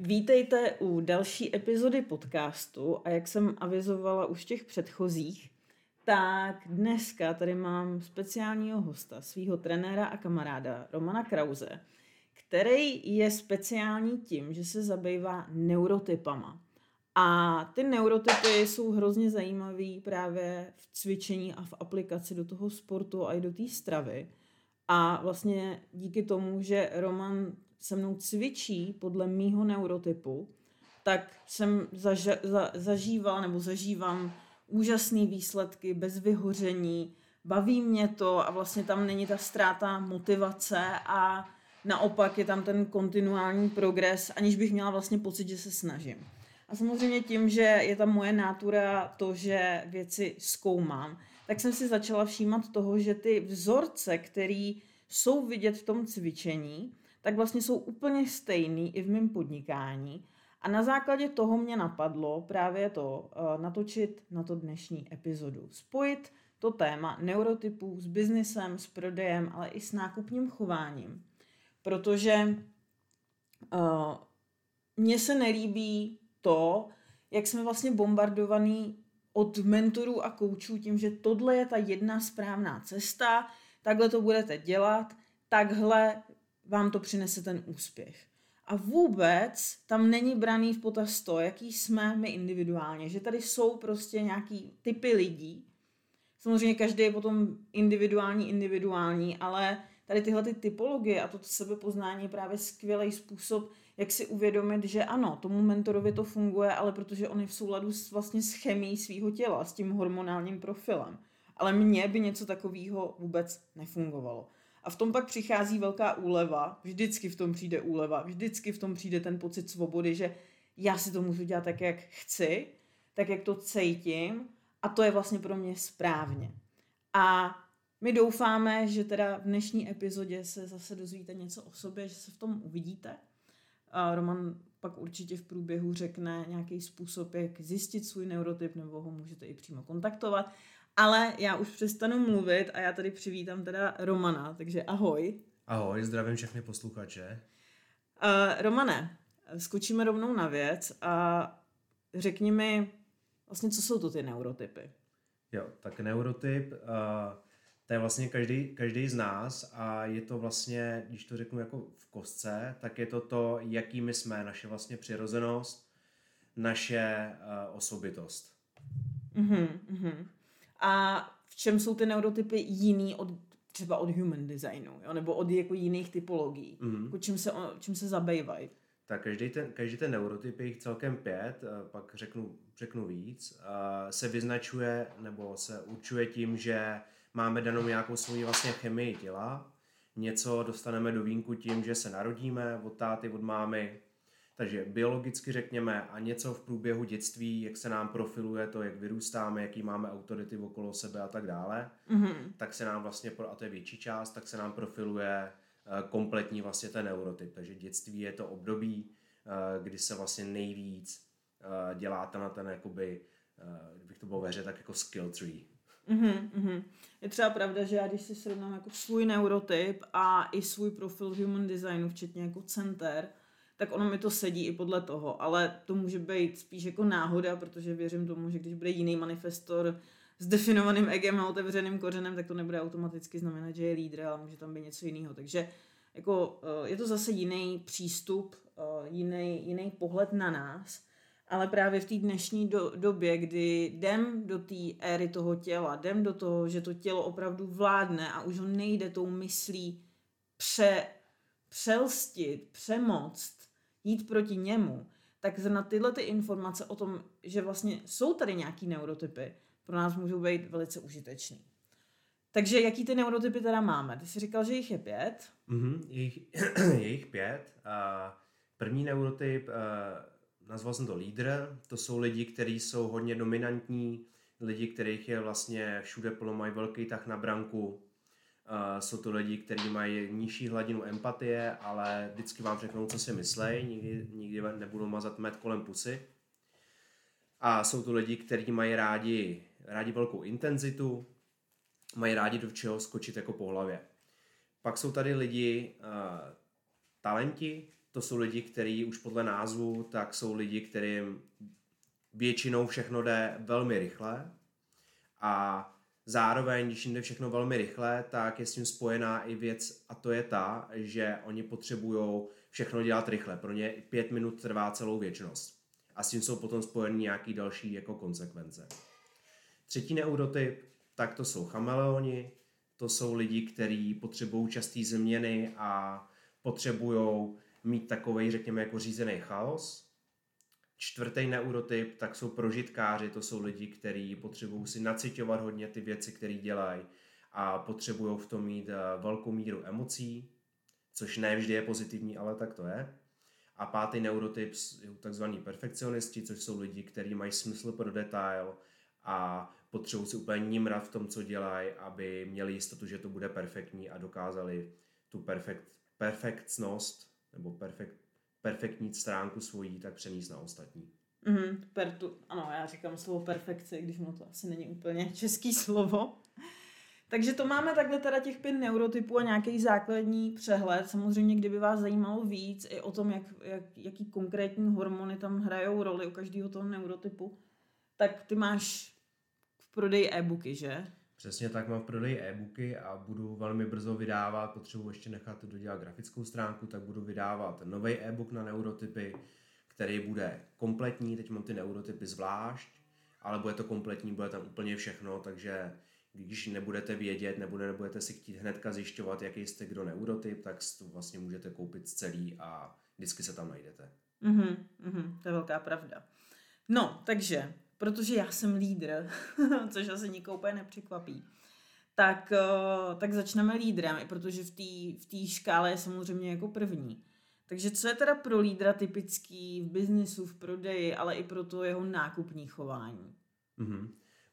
Vítejte u další epizody podcastu a jak jsem avizovala už těch předchozích, tak dneska tady mám speciálního hosta, svého trenéra a kamaráda Romana Krause, který je speciální tím, že se zabývá neurotypama. A ty neurotypy jsou hrozně zajímavý právě v cvičení a v aplikaci do toho sportu a i do té stravy. A vlastně díky tomu, že Roman se mnou cvičí podle mýho neurotypu, tak jsem zaža- za- zažívala nebo zažívám úžasné výsledky bez vyhoření, baví mě to a vlastně tam není ta ztráta motivace a naopak je tam ten kontinuální progres, aniž bych měla vlastně pocit, že se snažím. A samozřejmě tím, že je tam moje nátura to, že věci zkoumám, tak jsem si začala všímat toho, že ty vzorce, které jsou vidět v tom cvičení, tak vlastně jsou úplně stejný i v mém podnikání. A na základě toho mě napadlo právě to uh, natočit na to dnešní epizodu. Spojit to téma neurotypů s biznesem, s prodejem, ale i s nákupním chováním. Protože uh, mně se nelíbí to, jak jsme vlastně bombardovaní od mentorů a koučů tím, že tohle je ta jedna správná cesta, takhle to budete dělat, takhle vám to přinese ten úspěch. A vůbec tam není braný v potaz to, jaký jsme my individuálně, že tady jsou prostě nějaký typy lidí. Samozřejmě každý je potom individuální, individuální, ale tady tyhle ty typologie a to sebepoznání je právě skvělý způsob, jak si uvědomit, že ano, tomu mentorovi to funguje, ale protože on je v souladu s, vlastně s chemií svého těla, s tím hormonálním profilem. Ale mně by něco takového vůbec nefungovalo. A v tom pak přichází velká úleva, vždycky v tom přijde úleva, vždycky v tom přijde ten pocit svobody, že já si to můžu dělat tak, jak chci, tak, jak to cítím a to je vlastně pro mě správně. A my doufáme, že teda v dnešní epizodě se zase dozvíte něco o sobě, že se v tom uvidíte. A Roman pak určitě v průběhu řekne nějaký způsob, jak zjistit svůj neurotyp, nebo ho můžete i přímo kontaktovat. Ale já už přestanu mluvit a já tady přivítám teda Romana, takže ahoj. Ahoj, zdravím všechny posluchače. Uh, Romane, skočíme rovnou na věc a řekni mi vlastně, co jsou to ty neurotypy. Jo, tak neurotyp, uh, to je vlastně každý, každý z nás a je to vlastně, když to řeknu jako v kostce, tak je to to, jakými jsme, naše vlastně přirozenost, naše uh, osobitost. Uh-huh, uh-huh. A v čem jsou ty neurotypy jiný od třeba od human designu, jo? nebo od jako jiných typologií? Mm-hmm. Jako čím, se, čím se zabývají? Tak každý ten, každý ten neurotyp, je jich celkem pět, pak řeknu, řeknu víc, se vyznačuje nebo se určuje tím, že máme danou nějakou svoji vlastně chemii těla, něco dostaneme do vínku tím, že se narodíme od táty, od mámy, takže biologicky řekněme a něco v průběhu dětství, jak se nám profiluje to, jak vyrůstáme, jaký máme autority okolo sebe a tak dále, mm-hmm. tak se nám vlastně, a to je větší část, tak se nám profiluje eh, kompletní vlastně ten neurotyp. Takže dětství je to období, eh, kdy se vlastně nejvíc eh, dělá ten na ten, jakoby, kdybych to bylo ve hře, tak jako skill tree. Mm-hmm, Je třeba pravda, že já když si srovnám jako svůj neurotyp a i svůj profil human designu, včetně jako center, tak ono mi to sedí i podle toho, ale to může být spíš jako náhoda, protože věřím tomu, že když bude jiný manifestor s definovaným egem a otevřeným kořenem, tak to nebude automaticky znamenat, že je lídr, ale může tam být něco jiného. Takže jako, eh, je to zase jiný přístup, eh, jiný, jiný pohled na nás, ale právě v té dnešní do, době, kdy jdem do té éry toho těla, jdem do toho, že to tělo opravdu vládne a už ho nejde tou myslí pře, přelstit, přemoct, jít proti němu, tak na tyhle ty informace o tom, že vlastně jsou tady nějaký neurotypy, pro nás můžou být velice užitečný. Takže jaký ty neurotypy teda máme? Ty jsi říkal, že jich je pět. Mm-hmm, jich, je jich pět. A první neurotyp, nazval jsem to lídr, to jsou lidi, kteří jsou hodně dominantní, lidi, kterých je vlastně všude plno, mají velký tah na branku, Uh, jsou to lidi, kteří mají nižší hladinu empatie, ale vždycky vám řeknou, co si myslejí, nikdy, nikdy nebudou mazat med kolem pusy. A jsou to lidi, kteří mají rádi, rádi velkou intenzitu, mají rádi do čeho skočit jako po hlavě. Pak jsou tady lidi, uh, talenti, to jsou lidi, kteří už podle názvu, tak jsou lidi, kterým většinou všechno jde velmi rychle a zároveň, když jde všechno velmi rychle, tak je s tím spojená i věc a to je ta, že oni potřebují všechno dělat rychle. Pro ně pět minut trvá celou věčnost. A s tím jsou potom spojeny nějaký další jako konsekvence. Třetí neurotyp, tak to jsou chameleoni, to jsou lidi, kteří potřebují časté změny a potřebují mít takový, řekněme, jako řízený chaos. Čtvrtý neurotyp, tak jsou prožitkáři, to jsou lidi, kteří potřebují si nacitovat hodně ty věci, které dělají a potřebují v tom mít eh, velkou míru emocí, což ne vždy je pozitivní, ale tak to je. A pátý neurotyp jsou takzvaní perfekcionisti, což jsou lidi, kteří mají smysl pro detail a potřebují si úplně nímrat v tom, co dělají, aby měli jistotu, že to bude perfektní a dokázali tu perfekt, perfektnost nebo perfekt, perfektní stránku svojí tak přenést na ostatní. Mm, per tu, ano, já říkám slovo perfekce, když mu to asi není úplně český slovo. Takže to máme takhle teda těch pět neurotypů a nějaký základní přehled. Samozřejmě, kdyby vás zajímalo víc i o tom, jak, jak, jaký konkrétní hormony tam hrajou roli u každého toho neurotypu, tak ty máš v prodeji e-booky, že? Přesně tak, mám v prodeji e-booky a budu velmi brzo vydávat, potřebuji ještě nechat dodělat grafickou stránku, tak budu vydávat nový e-book na neurotypy, který bude kompletní, teď mám ty neurotypy zvlášť, ale bude to kompletní, bude tam úplně všechno, takže když nebudete vědět nebo nebudete si chtít hnedka zjišťovat, jaký jste kdo neurotyp, tak to vlastně můžete koupit celý a vždycky se tam najdete. Mhm, mhm, to je velká pravda. No, takže, protože já jsem lídr, což asi nikoho úplně nepřekvapí, tak, eh, tak začneme lídrem, protože v té v tý škále je samozřejmě jako první. Takže co je teda pro lídra typický v biznisu, v prodeji, ale i pro to jeho nákupní chování? Mm-hmm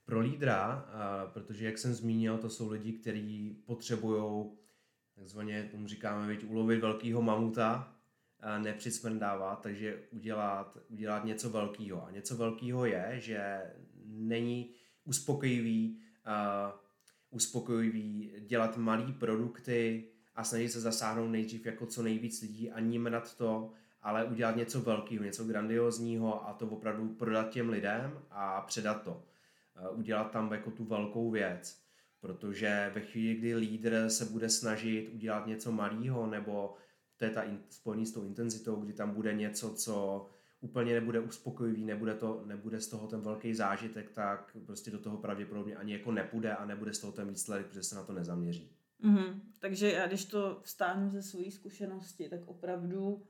pro lídra, protože jak jsem zmínil, to jsou lidi, kteří potřebují takzvaně, tomu říkáme, věď, ulovit velkého mamuta, nepřismrdávat, takže udělat, udělat něco velkého. A něco velkého je, že není uspokojivý, uh, uspokojivý dělat malé produkty a snažit se zasáhnout nejdřív jako co nejvíc lidí a nímrat to, ale udělat něco velkého, něco grandiozního a to opravdu prodat těm lidem a předat to udělat tam jako tu velkou věc. Protože ve chvíli, kdy lídr se bude snažit udělat něco malého, nebo to je ta in, spojený s tou intenzitou, kdy tam bude něco, co úplně nebude uspokojivý, nebude, to, nebude z toho ten velký zážitek, tak prostě do toho pravděpodobně ani jako nepůjde a nebude z toho ten výsledek, protože se na to nezaměří. Mm-hmm. Takže já když to vstáhnu ze své zkušenosti, tak opravdu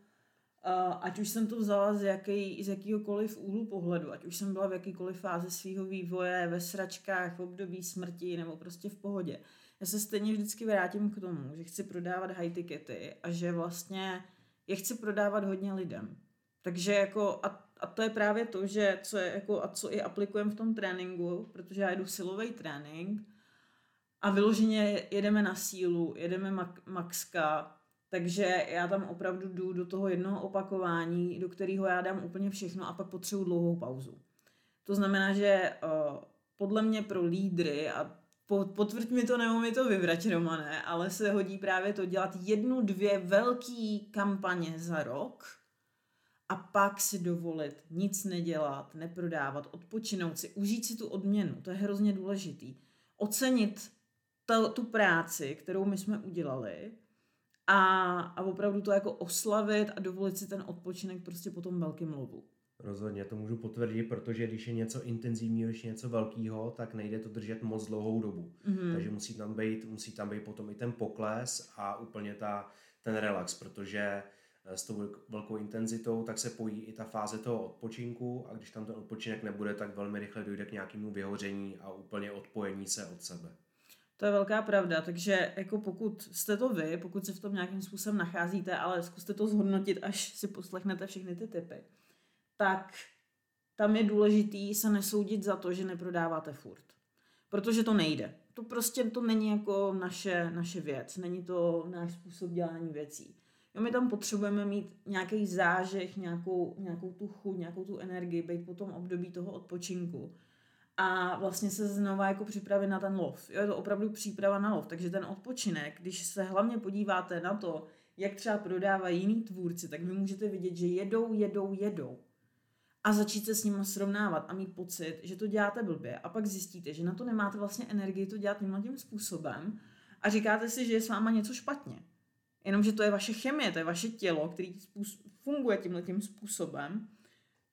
ať už jsem to vzala z, jaký, z jakýhokoliv úhlu pohledu, ať už jsem byla v jakýkoliv fázi svého vývoje, ve sračkách, v období smrti nebo prostě v pohodě. Já se stejně vždycky vrátím k tomu, že chci prodávat high tickety a že vlastně je chci prodávat hodně lidem. Takže jako, a, a to je právě to, že co je jako, a co i aplikujeme v tom tréninku, protože já jedu silový trénink a vyloženě jedeme na sílu, jedeme mak, maxka, takže já tam opravdu jdu do toho jednoho opakování, do kterého já dám úplně všechno a pak potřebuji dlouhou pauzu. To znamená, že uh, podle mě pro lídry, a potvrď mi to nebo mi to vyvrať, Romane, ale se hodí právě to dělat jednu, dvě velký kampaně za rok a pak si dovolit nic nedělat, neprodávat, odpočinout si, užít si tu odměnu. To je hrozně důležitý. Ocenit ta, tu práci, kterou my jsme udělali a, a opravdu to jako oslavit a dovolit si ten odpočinek prostě po tom velkém lovu. Rozhodně, to můžu potvrdit, protože když je něco intenzivního, když je něco velkého, tak nejde to držet moc dlouhou dobu. Mm-hmm. Takže musí tam, být, musí tam být potom i ten pokles a úplně ta, ten relax, protože eh, s tou velkou intenzitou, tak se pojí i ta fáze toho odpočinku a když tam ten odpočinek nebude, tak velmi rychle dojde k nějakému vyhoření a úplně odpojení se od sebe. To je velká pravda, takže jako pokud jste to vy, pokud se v tom nějakým způsobem nacházíte, ale zkuste to zhodnotit, až si poslechnete všechny ty typy, tak tam je důležitý se nesoudit za to, že neprodáváte furt. Protože to nejde. To prostě to není jako naše, naše věc, není to náš způsob dělání věcí. Jo, my tam potřebujeme mít nějaký zážeh, nějakou, nějakou tu chuť, nějakou tu energii, být po tom období toho odpočinku a vlastně se znova jako připravit na ten lov. Jo, je to opravdu příprava na lov, takže ten odpočinek, když se hlavně podíváte na to, jak třeba prodávají jiný tvůrci, tak vy můžete vidět, že jedou, jedou, jedou. A začít se s nimi srovnávat a mít pocit, že to děláte blbě. A pak zjistíte, že na to nemáte vlastně energii to dělat tímhle tím způsobem a říkáte si, že je s váma něco špatně. Jenomže to je vaše chemie, to je vaše tělo, který funguje tímhle tím způsobem,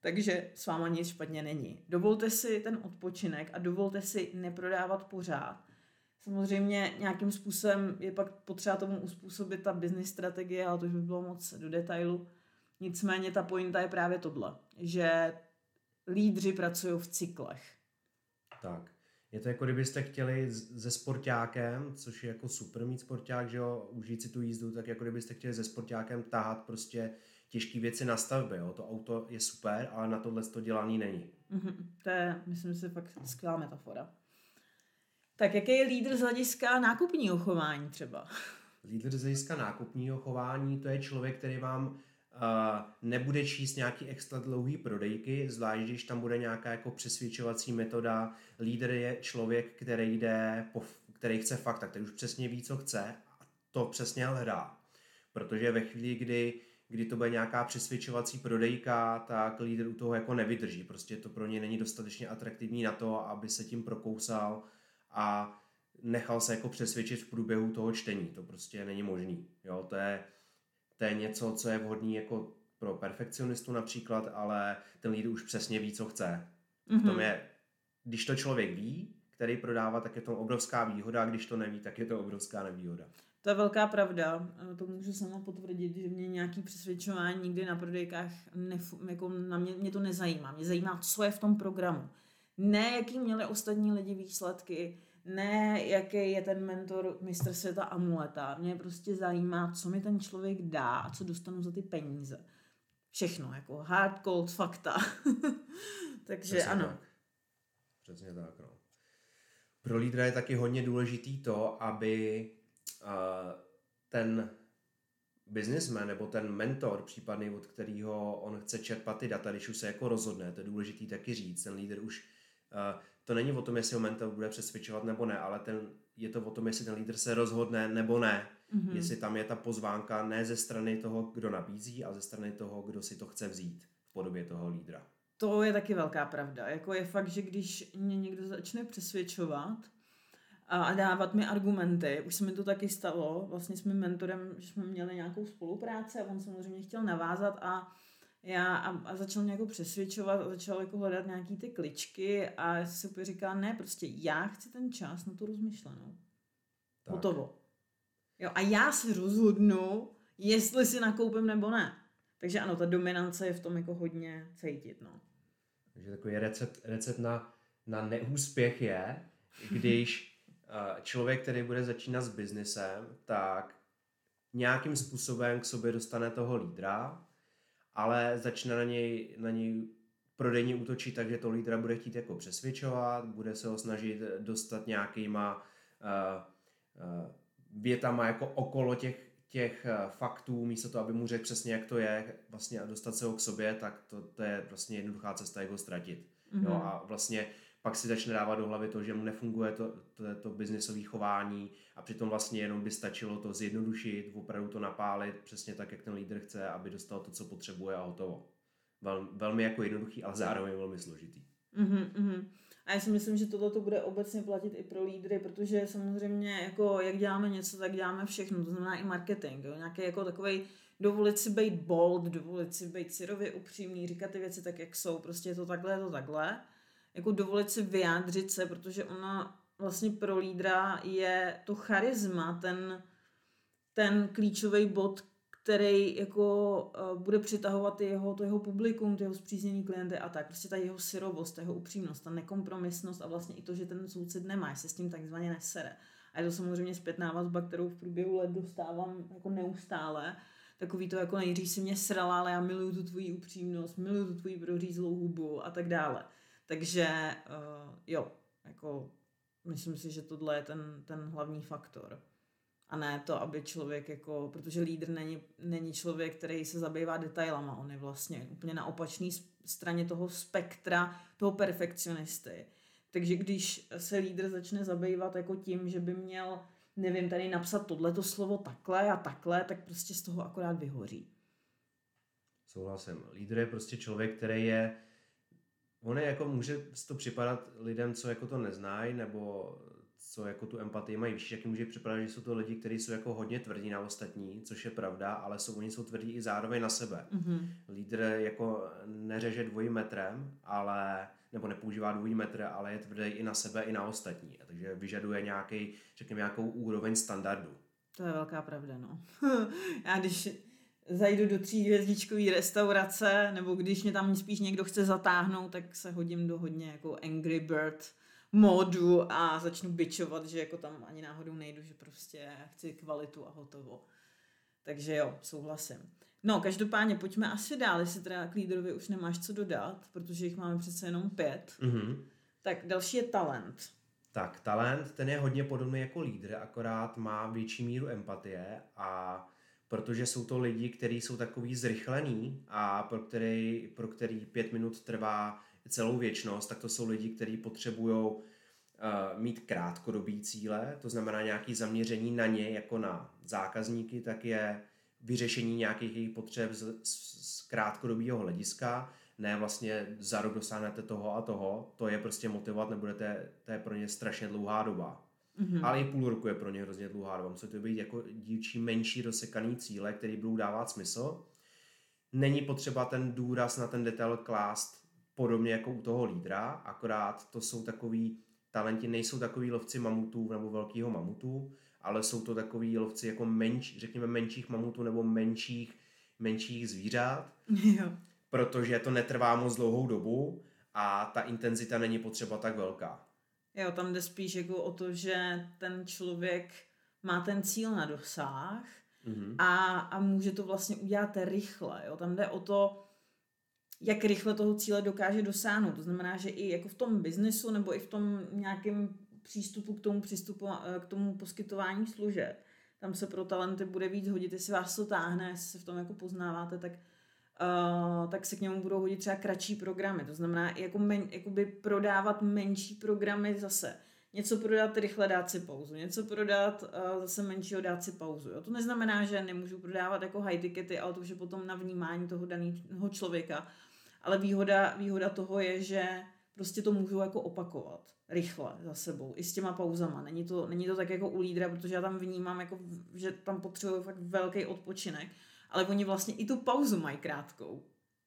takže s váma nic špatně není. Dovolte si ten odpočinek a dovolte si neprodávat pořád. Samozřejmě nějakým způsobem je pak potřeba tomu uspůsobit ta business strategie, ale to už by bylo moc do detailu. Nicméně ta pointa je právě tohle, že lídři pracují v cyklech. Tak. Je to jako kdybyste chtěli se sportákem, což je jako super mít sporták, že jo, užít si tu jízdu, tak jako kdybyste chtěli se sportákem tahat prostě těžké věci na stavbě, jo. To auto je super, ale na tohle to dělaný není. Mm-hmm. To je, myslím si, fakt skvělá metafora. Tak jaký je lídr z hlediska nákupního chování třeba? Lídr z hlediska nákupního chování, to je člověk, který vám nebude číst nějaký extra dlouhý prodejky, zvlášť když tam bude nějaká jako přesvědčovací metoda. Lídr je člověk, který jde, po, který chce fakta, který už přesně ví, co chce a to přesně hledá. Protože ve chvíli, kdy, kdy to bude nějaká přesvědčovací prodejka, tak lídr u toho jako nevydrží. Prostě to pro ně není dostatečně atraktivní na to, aby se tím prokousal a nechal se jako přesvědčit v průběhu toho čtení. To prostě není možný. Jo, to je, to je něco, co je vhodné jako pro perfekcionistu například, ale ten lídr už přesně ví, co chce. Mm-hmm. V tom mhm. je, když to člověk ví, který prodává, tak je to obrovská výhoda, a když to neví, tak je to obrovská nevýhoda. To je velká pravda. To můžu sama potvrdit, že mě nějaký přesvědčování nikdy na prodejkách nefu, jako na mě, mě to nezajímá. Mě zajímá, co je v tom programu. Ne, jaký měli ostatní lidi výsledky, ne jaký je ten mentor mistr světa amuleta. Mě prostě zajímá, co mi ten člověk dá a co dostanu za ty peníze. Všechno, jako hard, cold, fakta. Takže Přesně ano. Tak. Přesně tak, no. Pro lídra je taky hodně důležitý to, aby uh, ten businessman nebo ten mentor případný, od kterého on chce čerpat ty data, když už se jako rozhodne, to je důležitý taky říct, ten lídr už uh, to není o tom, jestli ho mentor bude přesvědčovat nebo ne, ale ten, je to o tom, jestli ten lídr se rozhodne nebo ne. Mm-hmm. Jestli tam je ta pozvánka ne ze strany toho, kdo nabízí, a ze strany toho, kdo si to chce vzít v podobě toho lídra. To je taky velká pravda. Jako je fakt, že když mě někdo začne přesvědčovat a dávat mi argumenty, už se mi to taky stalo, vlastně s mým mentorem, že jsme měli nějakou spolupráci a on samozřejmě chtěl navázat a já a, a začal mě jako přesvědčovat a začal jako hledat nějaký ty kličky a já si úplně říkala, ne, prostě já chci ten čas na tu rozmyšlenou. Tak. Hotovo. Jo, a já si rozhodnu, jestli si nakoupím nebo ne. Takže ano, ta dominance je v tom jako hodně cítit, no. Takže takový recept, recept na, na neúspěch je, když člověk, který bude začínat s biznesem, tak nějakým způsobem k sobě dostane toho lídra, ale začne na něj, na něj prodejně útočit tak, že to lídra bude chtít jako přesvědčovat, bude se ho snažit dostat nějakýma uh, uh, větama jako okolo těch, těch uh, faktů, místo toho, aby mu řekl přesně, jak to je, vlastně a dostat se ho k sobě, tak to, to je vlastně jednoduchá cesta, jak ho ztratit. Mm-hmm. Jo, mhm. a vlastně pak si začne dávat do hlavy to, že mu nefunguje to, to, to biznisové chování a přitom vlastně jenom by stačilo to zjednodušit, opravdu to napálit přesně tak, jak ten lídr chce, aby dostal to, co potřebuje a hotovo. Vel, velmi jako jednoduchý, ale zároveň velmi složitý. Mm-hmm. A já si myslím, že tohle to bude obecně platit i pro lídry, protože samozřejmě jako jak děláme něco, tak děláme všechno, to znamená i marketing, jo? nějaký jako takový dovolit si být bold, dovolit si být syrově upřímný, říkat ty věci tak, jak jsou, prostě je to takhle, je to takhle jako dovolit si vyjádřit se, protože ona vlastně pro lídra je to charisma, ten, ten klíčový bod, který jako uh, bude přitahovat jeho, to jeho publikum, ty jeho zpříznění klienty a tak. Prostě ta jeho syrovost, ta jeho upřímnost, ta nekompromisnost a vlastně i to, že ten soucit nemá, se s tím takzvaně nesere. A je to samozřejmě zpětná vazba, kterou v průběhu let dostávám jako neustále. Takový to jako nejdřív si mě srala, ale já miluju tu tvoji upřímnost, miluju tu tvoji prořízlou hubu a tak dále. Takže uh, jo, jako myslím si, že tohle je ten, ten hlavní faktor. A ne to, aby člověk jako, protože lídr není, není člověk, který se zabývá detailama, on je vlastně úplně na opačné straně toho spektra, toho perfekcionisty. Takže když se lídr začne zabývat jako tím, že by měl nevím, tady napsat tohleto slovo takhle a takhle, tak prostě z toho akorát vyhoří. Souhlasím. Lídr je prostě člověk, který je, on je jako, může to připadat lidem, co jako to neznají, nebo co jako tu empatii mají vyšší, jak může připadat, že jsou to lidi, kteří jsou jako hodně tvrdí na ostatní, což je pravda, ale jsou, oni jsou tvrdí i zároveň na sebe. Mm-hmm. Lídr jako neřeže dvojím metrem, ale nebo nepoužívá dvojí metr, ale je tvrdý i na sebe, i na ostatní. A takže vyžaduje nějaký, řekněme, nějakou úroveň standardu. To je velká pravda, no. Já když zajdu do tříhvězdičkové restaurace, nebo když mě tam spíš někdo chce zatáhnout, tak se hodím do hodně jako Angry Bird módu a začnu bičovat, že jako tam ani náhodou nejdu, že prostě chci kvalitu a hotovo. Takže jo, souhlasím. No, každopádně pojďme asi dál, jestli teda k lídrovi už nemáš co dodat, protože jich máme přece jenom pět. Mm-hmm. Tak další je talent. Tak, talent, ten je hodně podobný jako lídr, akorát má větší míru empatie a protože jsou to lidi, kteří jsou takový zrychlený a pro který, pro který pět minut trvá celou věčnost, tak to jsou lidi, kteří potřebují uh, mít krátkodobý cíle, to znamená nějaké zaměření na ně jako na zákazníky, tak je vyřešení nějakých jejich potřeb z, z, z krátkodobého hlediska, ne vlastně za rok dosáhnete toho a toho, to je prostě motivovat, nebudete, to je pro ně strašně dlouhá doba. Mm-hmm. Ale i půl roku je pro ně hrozně dlouhá doba. Musí to být jako dílčí, menší, rozsekaný cíle, které budou dávat smysl. Není potřeba ten důraz na ten detail klást podobně jako u toho lídra, akorát to jsou takový talenti, nejsou takový lovci mamutů nebo velkého mamutu, ale jsou to takový lovci jako menš, řekněme menších mamutů nebo menších, menších zvířat, jo. protože to netrvá moc dlouhou dobu a ta intenzita není potřeba tak velká. Jo, tam jde spíš jako o to, že ten člověk má ten cíl na dosah mm-hmm. a, a může to vlastně udělat rychle. Jo. Tam jde o to, jak rychle toho cíle dokáže dosáhnout. To znamená, že i jako v tom biznesu nebo i v tom nějakém přístupu k tomu přístupu, k tomu poskytování služeb. Tam se pro talenty bude víc hodit, jestli vás to táhne, jestli se v tom jako poznáváte, tak, uh, tak se k němu budou hodit třeba kratší programy. To znamená jako men, jakoby prodávat menší programy zase. Něco prodat, rychle dát si pauzu. Něco prodat, uh, zase menšího dát si pauzu. Jo? To neznamená, že nemůžu prodávat jako high tickety, ale to už je potom na vnímání toho daného člověka. Ale výhoda, výhoda toho je, že prostě to můžu jako opakovat rychle za sebou, i s těma pauzama. Není to, není to tak jako u lídra, protože já tam vnímám, jako, že tam potřebuju fakt velký odpočinek, ale oni vlastně i tu pauzu mají krátkou.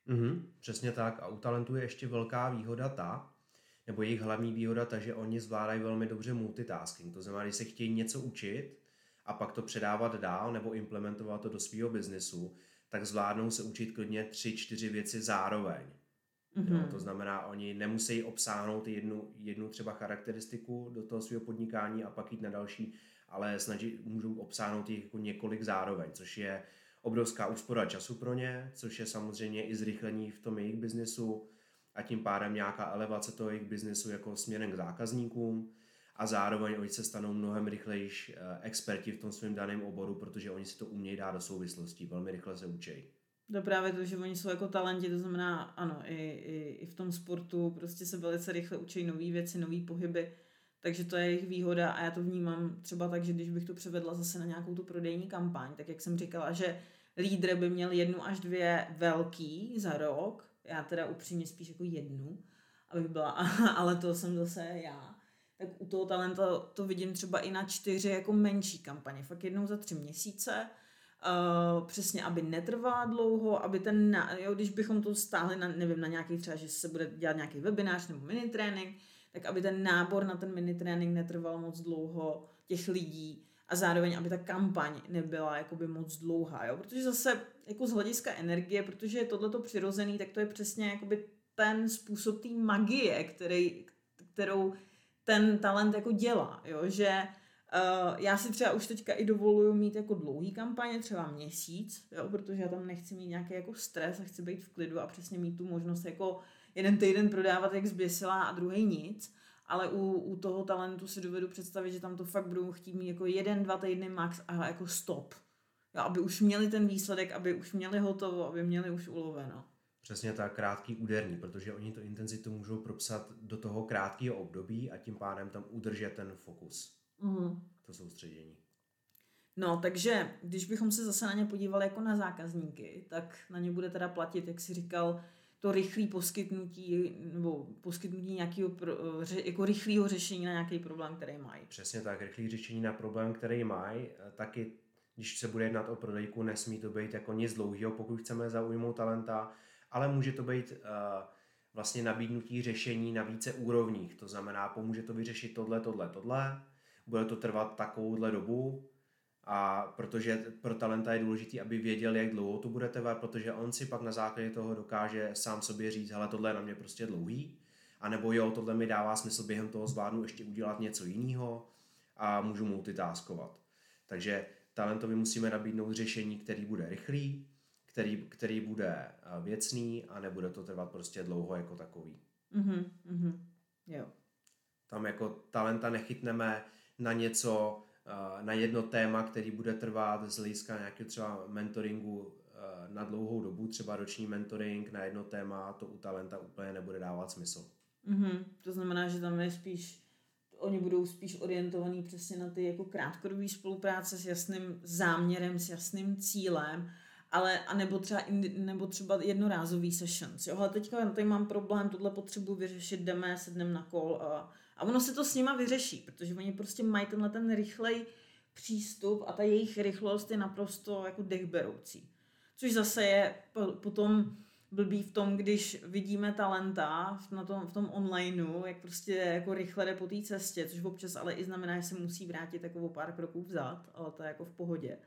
Mm-hmm, přesně tak. A u talentu je ještě velká výhoda ta, nebo jejich hlavní výhoda ta, že oni zvládají velmi dobře multitasking. To znamená, když se chtějí něco učit a pak to předávat dál nebo implementovat to do svého biznesu, tak zvládnou se učit klidně tři, čtyři věci zároveň. Mm-hmm. Jo, to znamená, oni nemusí obsáhnout jednu, jednu třeba charakteristiku do toho svého podnikání a pak jít na další, ale snaží, můžou obsáhnout jich jako několik zároveň, což je obrovská úspora času pro ně, což je samozřejmě i zrychlení v tom jejich biznesu a tím pádem nějaká elevace toho jejich biznesu jako směrem k zákazníkům a zároveň oni se stanou mnohem rychlejší eh, experti v tom svém daném oboru, protože oni si to umějí dát do souvislostí, velmi rychle se učí. To právě to, že oni jsou jako talenti, to znamená, ano, i, i, i v tom sportu prostě se velice rychle učí nové věci, nové pohyby, takže to je jejich výhoda a já to vnímám třeba tak, že když bych to převedla zase na nějakou tu prodejní kampaň, tak jak jsem říkala, že lídr by měl jednu až dvě velký za rok, já teda upřímně spíš jako jednu, abych byla, ale to jsem zase já, tak u toho talenta to vidím třeba i na čtyři jako menší kampaně, fakt jednou za tři měsíce, Uh, přesně, aby netrvala dlouho, aby ten, na, jo, když bychom to stáhli na, nevím, na nějaký třeba, že se bude dělat nějaký webinář nebo mini trénink, tak aby ten nábor na ten mini trénink netrval moc dlouho těch lidí a zároveň, aby ta kampaň nebyla jakoby moc dlouhá, jo, protože zase jako z hlediska energie, protože je tohleto přirozený, tak to je přesně jakoby ten způsob té magie, který, kterou ten talent jako dělá, jo, že Uh, já si třeba už teďka i dovoluju mít jako dlouhý kampaně, třeba měsíc, jo, protože já tam nechci mít nějaký jako stres a chci být v klidu a přesně mít tu možnost jako jeden týden prodávat jak zběsilá a druhý nic, ale u, u toho talentu si dovedu představit, že tam to fakt budou chtít mít jako jeden, dva týdny max a jako stop. Jo, aby už měli ten výsledek, aby už měli hotovo, aby měli už uloveno. Přesně tak, krátký úderný, protože oni to intenzitu můžou propsat do toho krátkého období a tím pádem tam udržet ten fokus. mm. to soustředění. No, takže když bychom se zase na ně podívali jako na zákazníky, tak na ně bude teda platit, jak si říkal, to rychlé poskytnutí nebo poskytnutí nějakého jako rychlého řešení na nějaký problém, který mají. Přesně tak, rychlé řešení na problém, který mají. Taky, když se bude jednat o prodejku, nesmí to být jako nic dlouhého, pokud chceme zaujmout talenta, ale může to být uh, vlastně nabídnutí řešení na více úrovních. To znamená, pomůže to vyřešit tohle, tohle, tohle, bude to trvat takovouhle dobu, a protože pro talenta je důležité, aby věděl, jak dlouho to bude trvat, protože on si pak na základě toho dokáže sám sobě říct, hele, tohle je na mě prostě dlouhý, a nebo jo, tohle mi dává smysl během toho zvládnu ještě udělat něco jiného a můžu multitaskovat. Takže talentovi musíme nabídnout řešení, který bude rychlý, který, který bude eh, věcný a nebude to trvat prostě dlouho jako takový. Mm-hmm, mm-hmm. Jo. Tam jako talenta nechytneme na něco, na jedno téma, který bude trvat z hlediska nějakého třeba mentoringu eh, na dlouhou dobu, třeba roční mentoring na jedno téma, to u talenta úplně nebude dávat smysl. Mm-hmm. To znamená, že tam je spíš oni budou spíš orientovaní přesně na ty jako krátkodobé spolupráce s jasným záměrem, s jasným cílem ale a nebo třeba, nebo třeba jednorázový sessions. Jo, ale teďka tady mám problém, tohle potřebuji vyřešit, jdeme, sedneme na kol a, a ono se to s nima vyřeší, protože oni prostě mají tenhle ten rychlej přístup a ta jejich rychlost je naprosto jako dechberoucí. Což zase je potom blbý v tom, když vidíme talenta na tom, v tom onlineu, jak prostě jako rychle jde po té cestě, což občas ale i znamená, že se musí vrátit jako o pár kroků vzad, ale to je jako v pohodě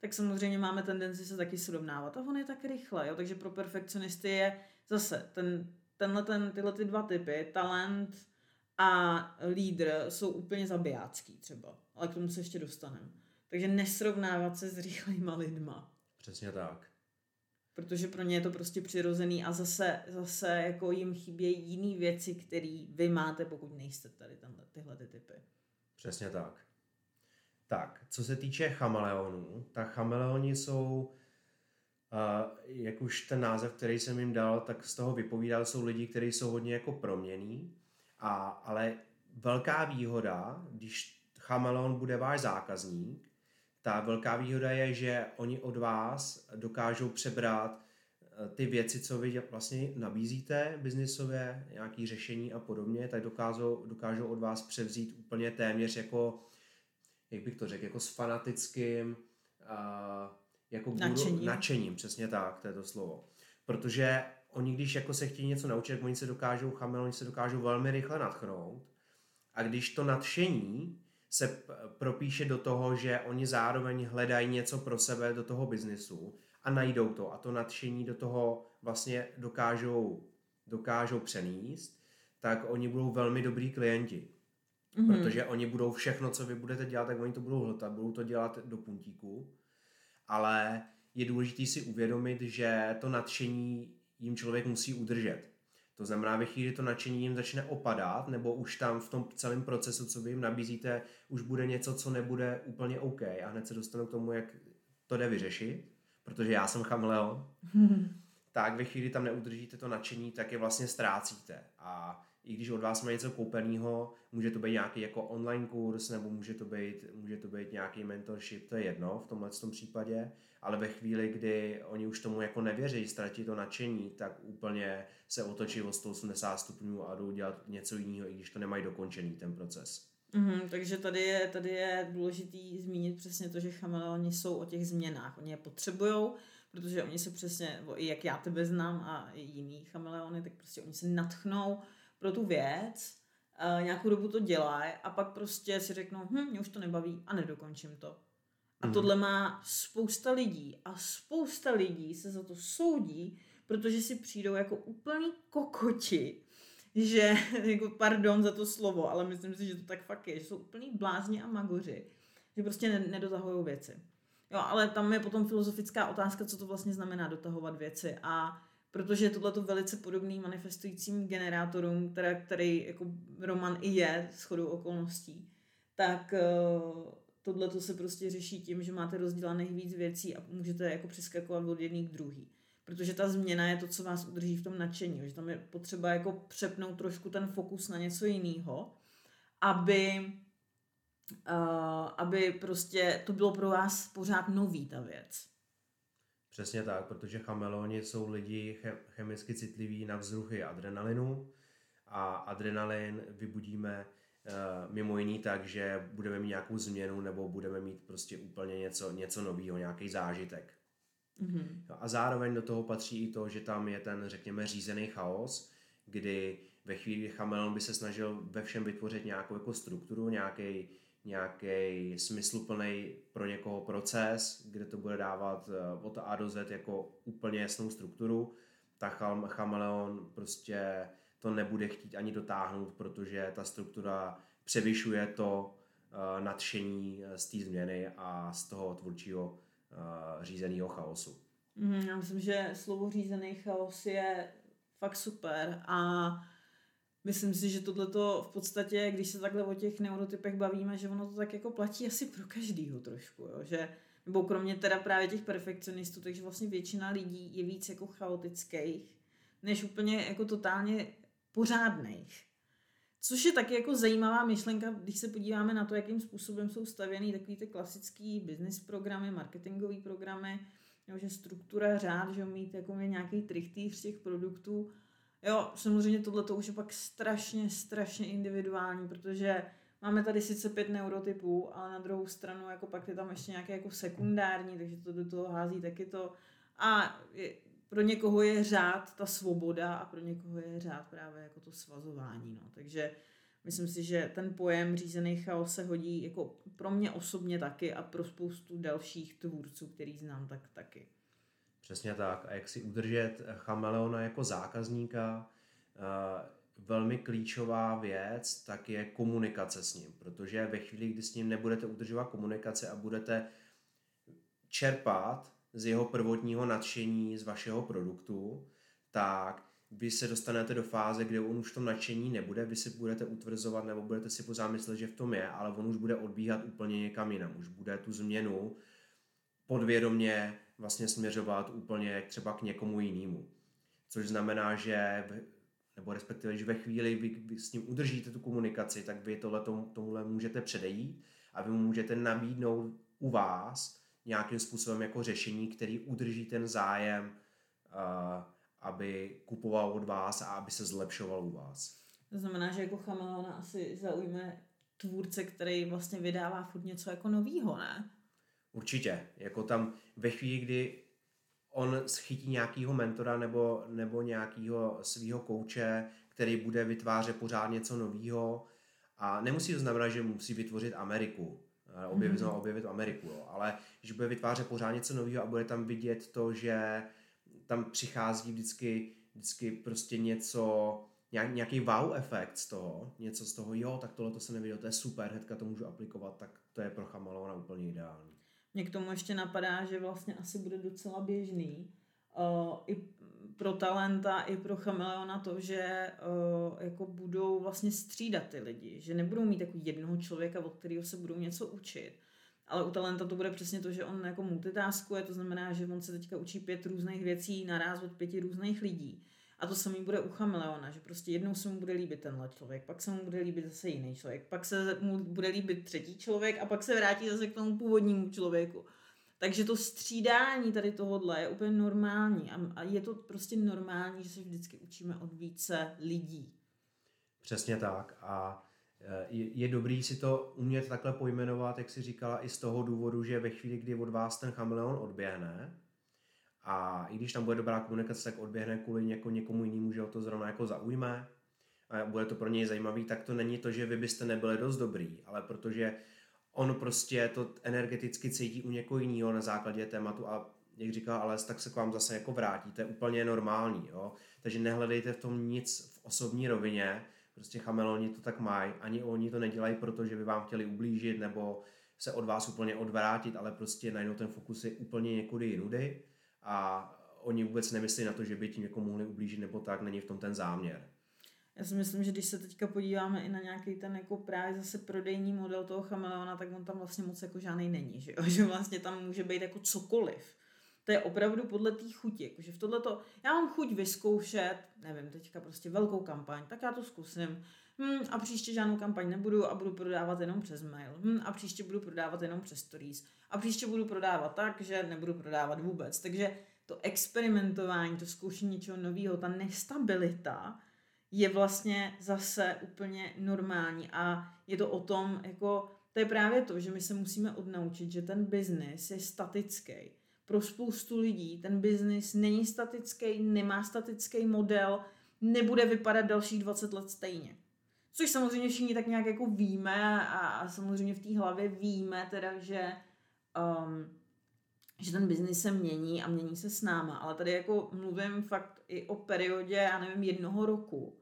tak samozřejmě máme tendenci se taky srovnávat. A on je tak rychle, jo? takže pro perfekcionisty je zase ten, tenhle, ten, tyhle ty dva typy, talent a lídr, jsou úplně zabijácký třeba, ale k tomu se ještě dostaneme. Takže nesrovnávat se s rychlejma lidma. Přesně tak. Protože pro ně je to prostě přirozený a zase, zase jako jim chybějí jiné věci, které vy máte, pokud nejste tady tenhle, tyhle ty typy. Přesně tak. Tak, co se týče chameleonů, tak chameleoni jsou, uh, jak už ten název, který jsem jim dal, tak z toho vypovídal, jsou lidi, kteří jsou hodně jako proměný, a, ale velká výhoda, když chameleon bude váš zákazník, ta velká výhoda je, že oni od vás dokážou přebrat eh, ty věci, co vy vlastně nabízíte biznisově, nějaké řešení a podobně, tak dokážou, dokážou od vás převzít úplně téměř jako jak bych to řekl, jako s fanatickým uh, jako nadšením. nadšením, přesně tak, to je to slovo. Protože oni, když jako se chtějí něco naučit, oni se dokážou, chamel, oni se dokážou velmi rychle nadchnout a když to nadšení se propíše do toho, že oni zároveň hledají něco pro sebe do toho biznisu a najdou to a to nadšení do toho vlastně dokážou, dokážou přenést, tak oni budou velmi dobrý klienti. Mm-hmm. Protože oni budou všechno, co vy budete dělat, tak oni to budou hltat, budou to dělat do puntíku. Ale je důležité si uvědomit, že to nadšení jim člověk musí udržet. To znamená, ve chvíli to nadšení jim začne opadat, nebo už tam v tom celém procesu, co vy jim nabízíte, už bude něco, co nebude úplně OK. A hned se dostanu k tomu, jak to jde vyřešit, protože já jsem chameleon. tak ve chvíli tam neudržíte to nadšení, tak je vlastně ztrácíte. A i když od vás má něco koupeného, může to být nějaký jako online kurz, nebo může to být, může to být nějaký mentorship, to je jedno v tomhle tom případě, ale ve chvíli, kdy oni už tomu jako nevěří, ztratí to nadšení, tak úplně se otočí o 180 stupňů a jdou dělat něco jiného, i když to nemají dokončený ten proces. Mm-hmm, takže tady je, tady je důležitý zmínit přesně to, že chameleoni jsou o těch změnách. Oni je potřebují, protože oni se přesně, i jak já tebe znám a i jiný chameleony, tak prostě oni se natchnou pro tu věc, uh, nějakou dobu to dělají a pak prostě si řeknou, hm, mě už to nebaví a nedokončím to. A mm. tohle má spousta lidí a spousta lidí se za to soudí, protože si přijdou jako úplný kokoti, že, jako pardon za to slovo, ale myslím si, že to tak fakt je, že jsou úplný blázni a magoři, že prostě nedotahují věci. Jo, ale tam je potom filozofická otázka, co to vlastně znamená dotahovat věci a protože je tohle velice podobný manifestujícím generátorům, teda, který jako Roman i je s chodou okolností, tak uh, tohle to se prostě řeší tím, že máte rozdělaných víc věcí a můžete jako přeskakovat od jedný k druhý. Protože ta změna je to, co vás udrží v tom nadšení, že tam je potřeba jako přepnout trošku ten fokus na něco jiného, aby uh, aby prostě to bylo pro vás pořád nový ta věc. Přesně tak, protože chameleoni jsou lidi chemicky citliví na vzruchy adrenalinu a adrenalin vybudíme uh, mimo jiný tak, že budeme mít nějakou změnu nebo budeme mít prostě úplně něco, něco nového, nějaký zážitek. Mm-hmm. A zároveň do toho patří i to, že tam je ten, řekněme, řízený chaos, kdy ve chvíli, kdy chameleon by se snažil ve všem vytvořit nějakou jako strukturu, nějaký nějaký smysluplný pro někoho proces, kde to bude dávat eh, od A do Z jako úplně jasnou strukturu, tak chameleon prostě to nebude chtít ani dotáhnout, protože ta struktura převyšuje to uh, nadšení eh, z té změny a z toho tvůrčího řízeného chaosu. Mm, já myslím, že slovo řízený chaos je fakt super a myslím si, že tohleto v podstatě, když se takhle o těch neurotypech bavíme, že ono to tak jako platí asi pro každýho trošku, jo? že nebo kromě teda právě těch perfekcionistů, takže vlastně většina lidí je víc jako chaotických, než úplně jako totálně pořádných. Což je taky jako zajímavá myšlenka, když se podíváme na to, jakým způsobem jsou stavěny takový ty klasický business programy, marketingové programy, jo, že struktura, řád, že mít jako nějaký trichtýř těch produktů. Jo, samozřejmě tohle to už je pak strašně, strašně individuální, protože máme tady sice pět neurotypů, ale na druhou stranu jako pak je tam ještě nějaké jako sekundární, takže to do toho hází taky to. A je, pro někoho je řád ta svoboda a pro někoho je řád právě jako to svazování. No. Takže myslím si, že ten pojem řízený chaos se hodí jako pro mě osobně taky a pro spoustu dalších tvůrců, který znám, tak taky. Přesně tak. A jak si udržet chameleona jako zákazníka, eh, velmi klíčová věc, tak je komunikace s ním, protože ve chvíli, kdy s ním nebudete udržovat komunikaci a budete čerpat z jeho prvotního nadšení z vašeho produktu, tak vy se dostanete do fáze, kde on už v tom nadšení nebude, vy si budete utvrzovat nebo budete si pořád myslet, že v tom je, ale on už bude odbíhat úplně někam jinam, už bude tu změnu podvědomě vlastně směřovat úplně třeba k někomu jinému. Což znamená, že nebo respektive, že ve chvíli, vy, vy s ním udržíte tu komunikaci, tak vy tohle tomu, tomuhle můžete předejít a vy mu můžete nabídnout u vás nějakým způsobem jako řešení, který udrží ten zájem, uh, aby kupoval od vás a aby se zlepšoval u vás. To znamená, že jako chameleona asi zaujme tvůrce, který vlastně vydává furt něco jako novýho, ne? Určitě. Jako tam ve chvíli, kdy on schytí nějakého mentora nebo, nebo nějakého svého kouče, který bude vytvářet pořád něco nového. A nemusí to znamenat, že musí vytvořit Ameriku, objevit, mm-hmm. objevit Ameriku, jo. ale že bude vytvářet pořád něco nového a bude tam vidět to, že tam přichází vždycky, vždycky prostě něco, nějaký wow efekt z toho, něco z toho, jo, tak tohle to se neviděl, to je super, hnedka to můžu aplikovat, tak to je pro Chamalona úplně ideální. Mě k tomu ještě napadá, že vlastně asi bude docela běžný uh, i pro talenta, i pro chameleona to, že uh, jako budou vlastně střídat ty lidi, že nebudou mít takový jednoho člověka, od kterého se budou něco učit, ale u talenta to bude přesně to, že on jako multitaskuje, to znamená, že on se teďka učí pět různých věcí naraz od pěti různých lidí. A to samý bude u chameleona, že prostě jednou se mu bude líbit tenhle člověk, pak se mu bude líbit zase jiný člověk, pak se mu bude líbit třetí člověk a pak se vrátí zase k tomu původnímu člověku. Takže to střídání tady tohohle je úplně normální a, je to prostě normální, že se vždycky učíme od více lidí. Přesně tak a e, je, je dobrý si to umět takhle pojmenovat, jak si říkala, i z toho důvodu, že ve chvíli, kdy od vás ten chameleon odběhne, a i když tam bude dobrá komunikace, tak odběhne kvůli něko, někomu jinému, že ho to zrovna jako zaujme. A bude to pro něj zajímavý, tak to není to, že vy byste nebyli dost dobrý, ale protože on prostě to energeticky cítí u někoho jiného na základě tématu a jak říká Ales, tak se k vám zase jako vrátí, to je úplně normální, jo? takže nehledejte v tom nic v osobní rovině, prostě chameloni to tak mají, ani oni to nedělají, protože by vám chtěli ublížit nebo se od vás úplně odvrátit, ale prostě najednou ten fokus je úplně někudy jinudy a oni vůbec nemyslí na to, že by tím někomu mohli ublížit nebo tak, není v tom ten záměr. Já si myslím, že když se teďka podíváme i na nějaký ten jako právě zase prodejní model toho chameleona, tak on tam vlastně moc jako žádný není, že, jo? že vlastně tam může být jako cokoliv. To je opravdu podle té chuti. Jakože v tohleto, já mám chuť vyzkoušet, nevím, teďka prostě velkou kampaň, tak já to zkusím. Hm, a příště žádnou kampaň nebudu a budu prodávat jenom přes mail. Hm, a příště budu prodávat jenom přes stories. A příště budu prodávat tak, že nebudu prodávat vůbec. Takže to experimentování, to zkoušení něčeho nového, ta nestabilita je vlastně zase úplně normální a je to o tom, jako to je právě to, že my se musíme odnaučit, že ten biznis je statický. Pro spoustu lidí ten biznis není statický, nemá statický model, nebude vypadat dalších 20 let stejně. Což samozřejmě všichni tak nějak jako víme a, a samozřejmě v té hlavě víme teda, že um, že ten biznis se mění a mění se s náma, ale tady jako mluvím fakt i o periodě, já nevím, jednoho roku,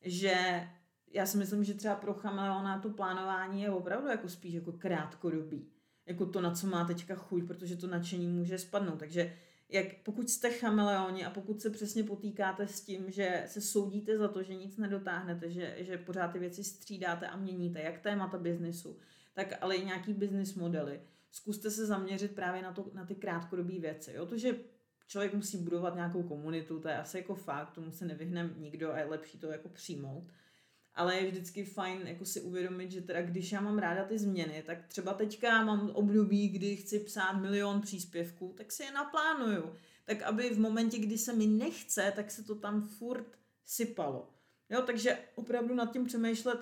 že já si myslím, že třeba pro chameleona to plánování je opravdu jako spíš jako krátkodobý. Jako to, na co má teďka chuť, protože to nadšení může spadnout. Takže jak pokud jste chameleoni a pokud se přesně potýkáte s tím, že se soudíte za to, že nic nedotáhnete, že, že pořád ty věci střídáte a měníte, jak témata biznisu, tak ale i nějaký business modely, zkuste se zaměřit právě na, to, na ty krátkodobé věci. Jo? To, že člověk musí budovat nějakou komunitu, to je asi jako fakt, tomu se nevyhne nikdo a je lepší to jako přijmout. Ale je vždycky fajn jako si uvědomit, že teda když já mám ráda ty změny, tak třeba teďka mám období, kdy chci psát milion příspěvků, tak si je naplánuju. Tak aby v momentě, kdy se mi nechce, tak se to tam furt sypalo. Jo, takže opravdu nad tím přemýšlet,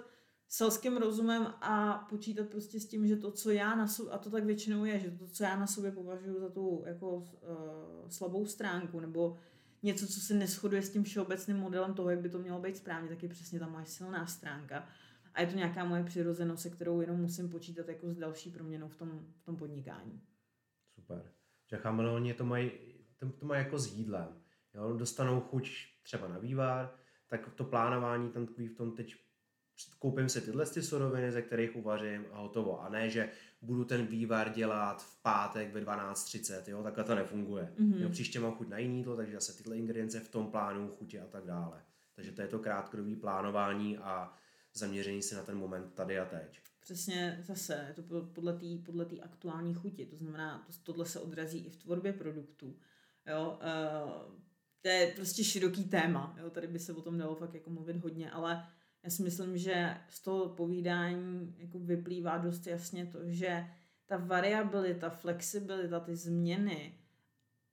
selským rozumem a počítat prostě s tím, že to, co já na sobě, a to tak většinou je, že to, co já na sobě považuji za tu jako uh, slabou stránku, nebo něco, co se neschoduje s tím všeobecným modelem toho, jak by to mělo být správně, tak je přesně ta moje silná stránka. A je to nějaká moje přirozenost, se kterou jenom musím počítat jako s další proměnou v tom, v tom podnikání. Super. Že chameleoni to mají, to, to mají jako s jídlem. Jo? Dostanou chuť třeba na vývar, tak to plánování tam tkví v tom teď koupím si tyhle ty suroviny, ze kterých uvařím a hotovo. A ne, že budu ten vývar dělat v pátek ve 12.30, jo, takhle to nefunguje. Mm-hmm. Jo, příště mám chuť na jiný jídlo, takže zase tyhle ingredience v tom plánu, chutě a tak dále. Takže to je to krátkodobý plánování a zaměření se na ten moment tady a teď. Přesně zase, je to podle té podle aktuální chuti, to znamená, to, tohle se odrazí i v tvorbě produktů. Jo, uh, to je prostě široký téma, jo, tady by se o tom dalo fakt jako mluvit hodně, ale já si myslím, že z toho povídání jako vyplývá dost jasně to, že ta variabilita, flexibilita, ty změny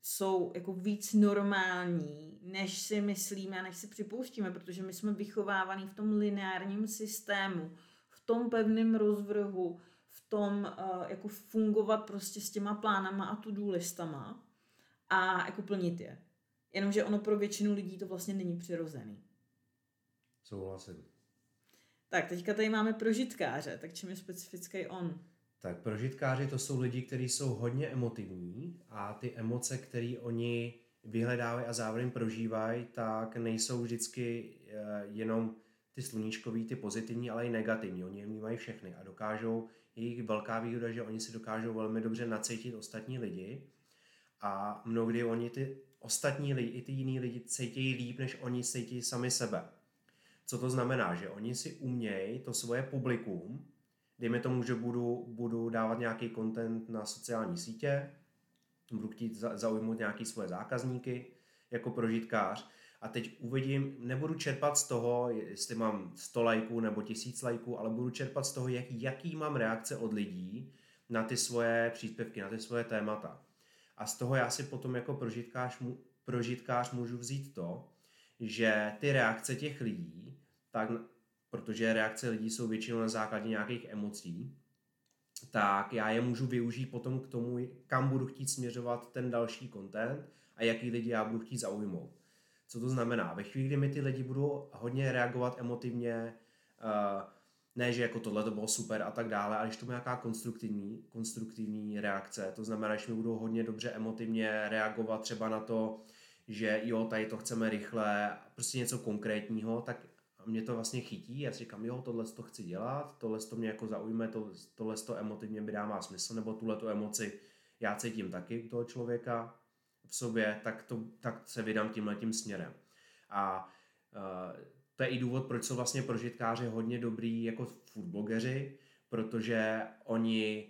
jsou jako víc normální, než si myslíme a než si připouštíme, protože my jsme vychovávaní v tom lineárním systému, v tom pevném rozvrhu, v tom uh, jako fungovat prostě s těma plánama a to listama a jako plnit je. Jenomže ono pro většinu lidí to vlastně není přirozený. Souhlasím. Tak, teďka tady máme prožitkáře, tak čím je specifický on? Tak prožitkáři to jsou lidi, kteří jsou hodně emotivní a ty emoce, které oni vyhledávají a zároveň prožívají, tak nejsou vždycky eh, jenom ty sluníčkový, ty pozitivní, ale i negativní. Oni je vnímají všechny a dokážou, jejich velká výhoda, že oni si dokážou velmi dobře nacítit ostatní lidi a mnohdy oni ty ostatní lidi, i ty jiný lidi cítí líp, než oni cítí sami sebe. Co to znamená? Že oni si umějí to svoje publikum, dejme tomu, že budu, budu dávat nějaký content na sociální sítě, budu chtít zaujmout nějaký svoje zákazníky jako prožitkář a teď uvidím, nebudu čerpat z toho, jestli mám 100 lajků nebo 1000 lajků, ale budu čerpat z toho, jak, jaký mám reakce od lidí na ty svoje příspěvky, na ty svoje témata. A z toho já si potom jako prožitkář, prožitkář můžu vzít to, že ty reakce těch lidí, tak, protože reakce lidí jsou většinou na základě nějakých emocí, tak já je můžu využít potom k tomu, kam budu chtít směřovat ten další content a jaký lidi já budu chtít zaujmout. Co to znamená? Ve chvíli, kdy mi ty lidi budou hodně reagovat emotivně, uh, ne, že jako tohle to bylo super a tak dále, ale když to má nějaká konstruktivní, konstruktivní reakce, to znamená, že mi budou hodně dobře emotivně reagovat třeba na to, že jo, tady to chceme rychle, prostě něco konkrétního, tak mě to vlastně chytí, já si říkám, jo, tohle to chci dělat, tohle to mě jako zaujme, to, tohle to emotivně by dává smysl, nebo tuhle tu emoci já cítím taky u toho člověka v sobě, tak, to, tak se vydám tímhle tím směrem. A uh, to je i důvod, proč jsou vlastně prožitkáři hodně dobrý jako foodblogeři, protože oni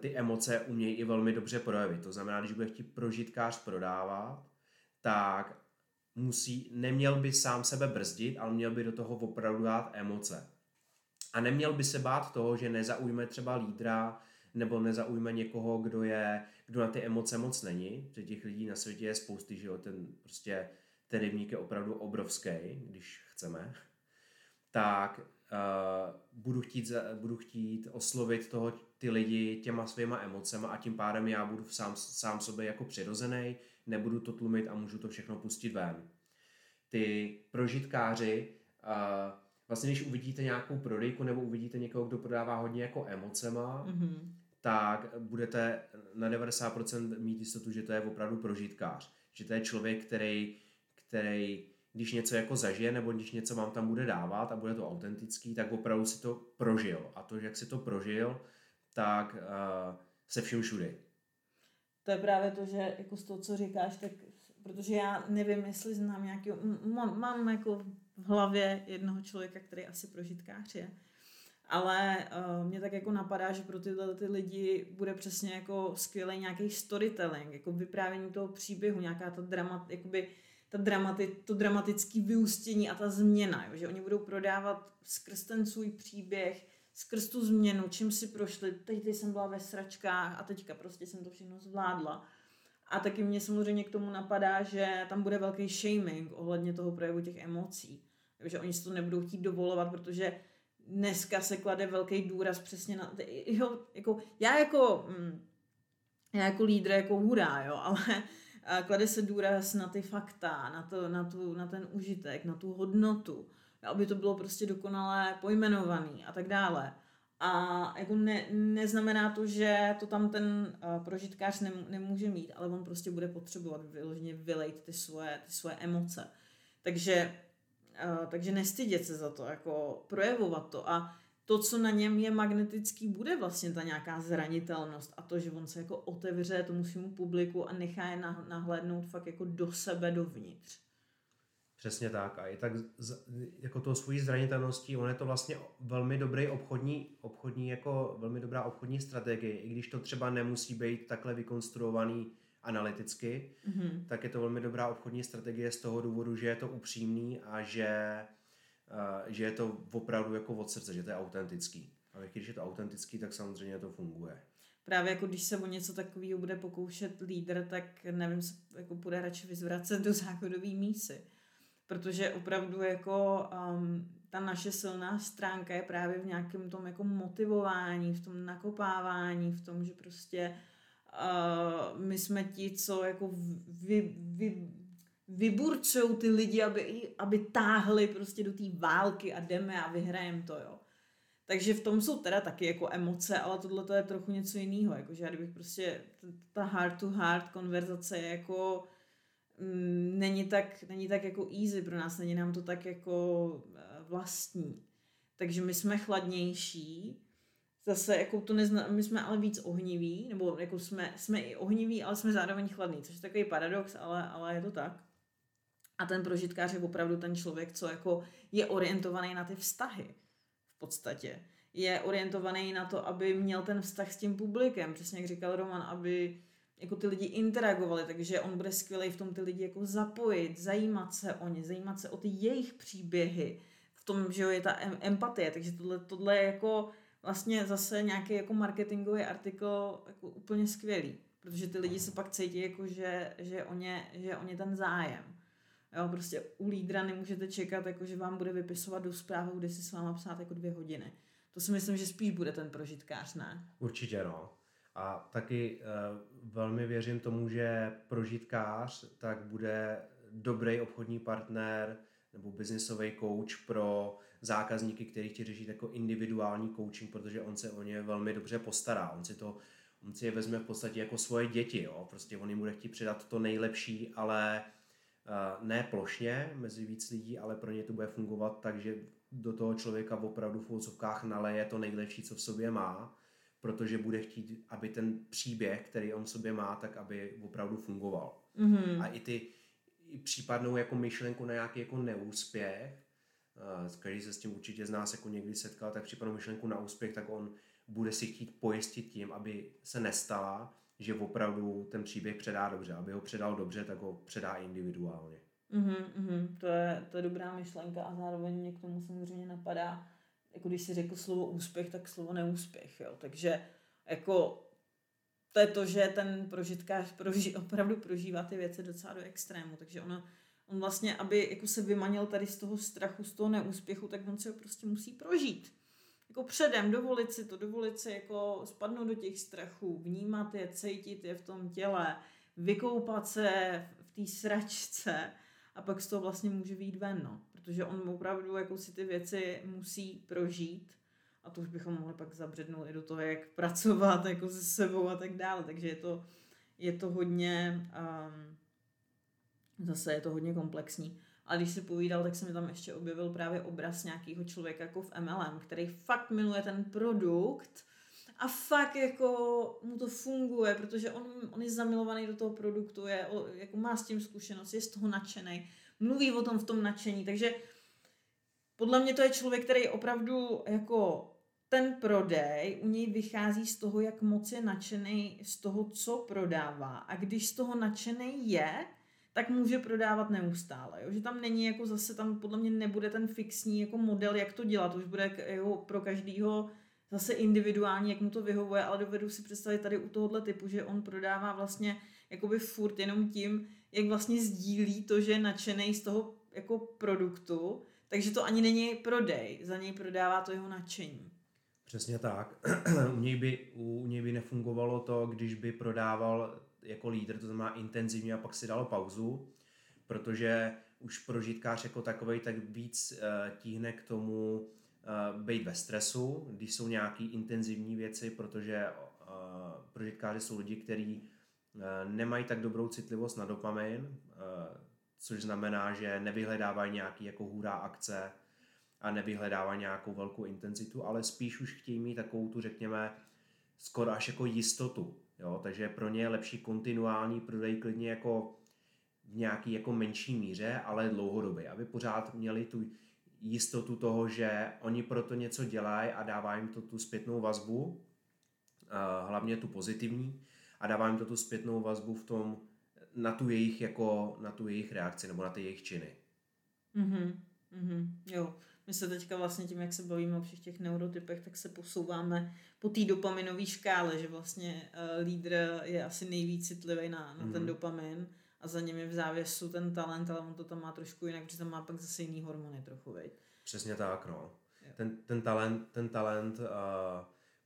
ty emoce umějí i velmi dobře projevit. To znamená, když bude chtít prožitkář prodávat, tak musí, neměl by sám sebe brzdit, ale měl by do toho opravdu dát emoce. A neměl by se bát toho, že nezaujme třeba lídra, nebo nezaujme někoho, kdo je, kdo na ty emoce moc není, protože těch lidí na světě je spousty, že jo, ten prostě ten rybník je opravdu obrovský, když chceme, tak uh, budu, chtít, budu chtít oslovit toho, ty lidi těma svýma emocema a tím pádem já budu sám, sám sobě jako přirozený, nebudu to tlumit a můžu to všechno pustit ven. Ty prožitkáři, uh, vlastně když uvidíte nějakou prodejku nebo uvidíte někoho, kdo prodává hodně jako emocema, mm-hmm. tak budete na 90% mít jistotu, že to je opravdu prožitkář. Že to je člověk, který, který když něco jako zažije nebo když něco vám tam bude dávat a bude to autentický, tak opravdu si to prožil. A to, jak si to prožil, tak uh, se vším všudy. To je právě to, že jako z toho, co říkáš, tak protože já nevím, jestli znám nějaký, mám, mám jako v hlavě jednoho člověka, který asi prožitkář je, ale uh, mě tak jako napadá, že pro tyhle ty lidi bude přesně jako skvělý nějaký storytelling, jako vyprávění toho příběhu, nějaká ta dramat, jakoby ta dramati, to dramatické vyústění a ta změna, jo? že oni budou prodávat skrz ten svůj příběh, skrz tu změnu, čím si prošli, teď jsem byla ve sračkách a teďka prostě jsem to všechno zvládla. A taky mě samozřejmě k tomu napadá, že tam bude velký shaming ohledně toho projevu těch emocí. Takže oni si to nebudou chtít dovolovat, protože dneska se klade velký důraz přesně na... Jo, jako, já jako... Mm, já jako lídr jako hurá, jo, ale klade se důraz na ty fakta, na, to, na, tu, na ten užitek, na tu hodnotu, aby to bylo prostě dokonale pojmenovaný a tak dále. A jako ne, neznamená to, že to tam ten uh, prožitkář nem, nemůže mít, ale on prostě bude potřebovat vyloženě vylejt ty svoje, ty svoje emoce. Takže, uh, takže nestydět se za to, jako projevovat to. A to, co na něm je magnetický, bude vlastně ta nějaká zranitelnost a to, že on se jako otevře tomu svému publiku a nechá je nahlédnout fakt jako do sebe, dovnitř. Přesně tak. A i tak z, jako to svojí zranitelností, on je to vlastně velmi dobrý obchodní, obchodní jako velmi dobrá obchodní strategie, i když to třeba nemusí být takhle vykonstruovaný analyticky, mm-hmm. tak je to velmi dobrá obchodní strategie z toho důvodu, že je to upřímný a že že je to opravdu jako od srdce, že to je autentický. A když je to autentický, tak samozřejmě to funguje. Právě jako když se o něco takového bude pokoušet lídr, tak nevím, jako bude radši vyzvracet do záchodové mísy. Protože opravdu jako um, ta naše silná stránka je právě v nějakém tom jako motivování, v tom nakopávání, v tom, že prostě uh, my jsme ti, co jako vy, vy, vyburčují ty lidi, aby, aby táhli prostě do té války a jdeme a vyhrajeme to, jo. Takže v tom jsou teda taky jako emoce, ale tohle to je trochu něco jiného, jakože já kdybych prostě, ta heart to heart konverzace je jako, není, tak, není tak jako easy pro nás, není nám to tak jako eh, vlastní. Takže my jsme chladnější, zase jako to nezna, my jsme ale víc ohniví, nebo jako jsme, jsme i ohniví, ale jsme zároveň chladní, což je takový paradox, ale, ale je to tak. A ten prožitkář je opravdu ten člověk, co jako je orientovaný na ty vztahy v podstatě. Je orientovaný na to, aby měl ten vztah s tím publikem, přesně jak říkal Roman, aby jako ty lidi interagovali, takže on bude skvělý v tom ty lidi jako zapojit, zajímat se o ně, zajímat se o ty jejich příběhy, v tom, že jo, je ta empatie, takže tohle, tohle je jako vlastně zase nějaký jako marketingový artikl jako úplně skvělý, protože ty lidi se pak cítí jako, že, že, o ně, že o ně ten zájem. Jo, prostě u lídra nemůžete čekat, jako, že vám bude vypisovat do zprávu, kde si s váma psát jako dvě hodiny. To si myslím, že spíš bude ten prožitkář, ne? Určitě, no. A taky uh, velmi věřím tomu, že prožitkář tak bude dobrý obchodní partner nebo biznisový coach pro zákazníky, kteří chtějí řešit jako individuální coaching, protože on se o ně velmi dobře postará. On si to on si je vezme v podstatě jako svoje děti, jo? prostě on jim bude chtít předat to nejlepší, ale Eh, ne plošně mezi víc lidí, ale pro ně to bude fungovat tak, že do toho člověka opravdu v úvodzovkách naleje to nejlepší, co v sobě má, protože bude chtít, aby ten příběh, který on v sobě má, tak aby opravdu fungoval. Mm-hmm. A i ty i případnou jako myšlenku na nějaký jako neúspěch, eh, který se s tím určitě z nás jako někdy setkal, tak případnou myšlenku na úspěch, tak on bude si chtít pojistit tím, aby se nestala, že opravdu ten příběh předá dobře. Aby ho předal dobře, tak ho předá individuálně. Mm-hmm, mm, to, je, to je dobrá myšlenka a zároveň mě k tomu samozřejmě napadá, jako když si řekl slovo úspěch, tak slovo neúspěch, jo. Takže jako to je to, že ten prožitkář proži, opravdu prožívá ty věci docela do extrému, takže ono, on vlastně, aby jako se vymanil tady z toho strachu, z toho neúspěchu, tak on si ho prostě musí prožít. Jako předem, dovolit si to, dovolit si jako spadnout do těch strachů, vnímat je, cítit je v tom těle, vykoupat se v té sračce a pak z toho vlastně může výjít ven, no. Protože on opravdu jako si ty věci musí prožít a to už bychom mohli pak zabřednout i do toho, jak pracovat jako se sebou a tak dále. Takže je to, je to hodně, um, zase je to hodně komplexní. A když si povídal, tak se mi tam ještě objevil právě obraz nějakého člověka jako v MLM, který fakt miluje ten produkt a fakt jako mu to funguje, protože on, on je zamilovaný do toho produktu, je, jako má s tím zkušenost, je z toho nadšený, mluví o tom v tom nadšení, takže podle mě to je člověk, který opravdu jako ten prodej u něj vychází z toho, jak moc je nadšený z toho, co prodává. A když z toho nadšený je, tak může prodávat neustále. Jo? Že tam není jako zase, tam podle mě nebude ten fixní jako model, jak to dělat. Už bude jako pro každýho zase individuální, jak mu to vyhovuje, ale dovedu si představit tady u tohohle typu, že on prodává vlastně jakoby furt jenom tím, jak vlastně sdílí to, že je nadšený z toho jako produktu, takže to ani není prodej, za něj prodává to jeho nadšení. Přesně tak. u, něj by, u něj by nefungovalo to, když by prodával jako lídr, to znamená intenzivně a pak si dal pauzu, protože už prožitkář jako takový tak víc uh, tíhne k tomu být ve stresu, když jsou nějaký intenzivní věci, protože uh, prožitkáři jsou lidi, kteří uh, nemají tak dobrou citlivost na dopamin, což znamená, že nevyhledávají nějaký jako hurá akce, a nevyhledává nějakou velkou intenzitu, ale spíš už chtějí mít takovou tu, řekněme, skoro až jako jistotu. Jo? Takže pro ně je lepší kontinuální prodej klidně jako v nějaký jako menší míře, ale dlouhodobě, aby pořád měli tu jistotu toho, že oni proto něco dělají a dává jim to tu zpětnou vazbu, hlavně tu pozitivní, a dává jim to tu zpětnou vazbu v tom, na tu jejich, jako, na tu jejich reakci nebo na ty jejich činy. Mm-hmm. Mm-hmm. Jo, my se teďka vlastně tím, jak se bavíme o všech těch neurotypech, tak se posouváme po té dopaminové škále, že vlastně uh, lídr je asi nejvíc citlivý na, na mm. ten mhm. dopamin a za ním je v závěsu ten talent, ale on to tam má trošku jinak, protože tam má pak zase jiný hormony trochu, veď? Přesně tak, no. Ten, ten talent, ten talent uh,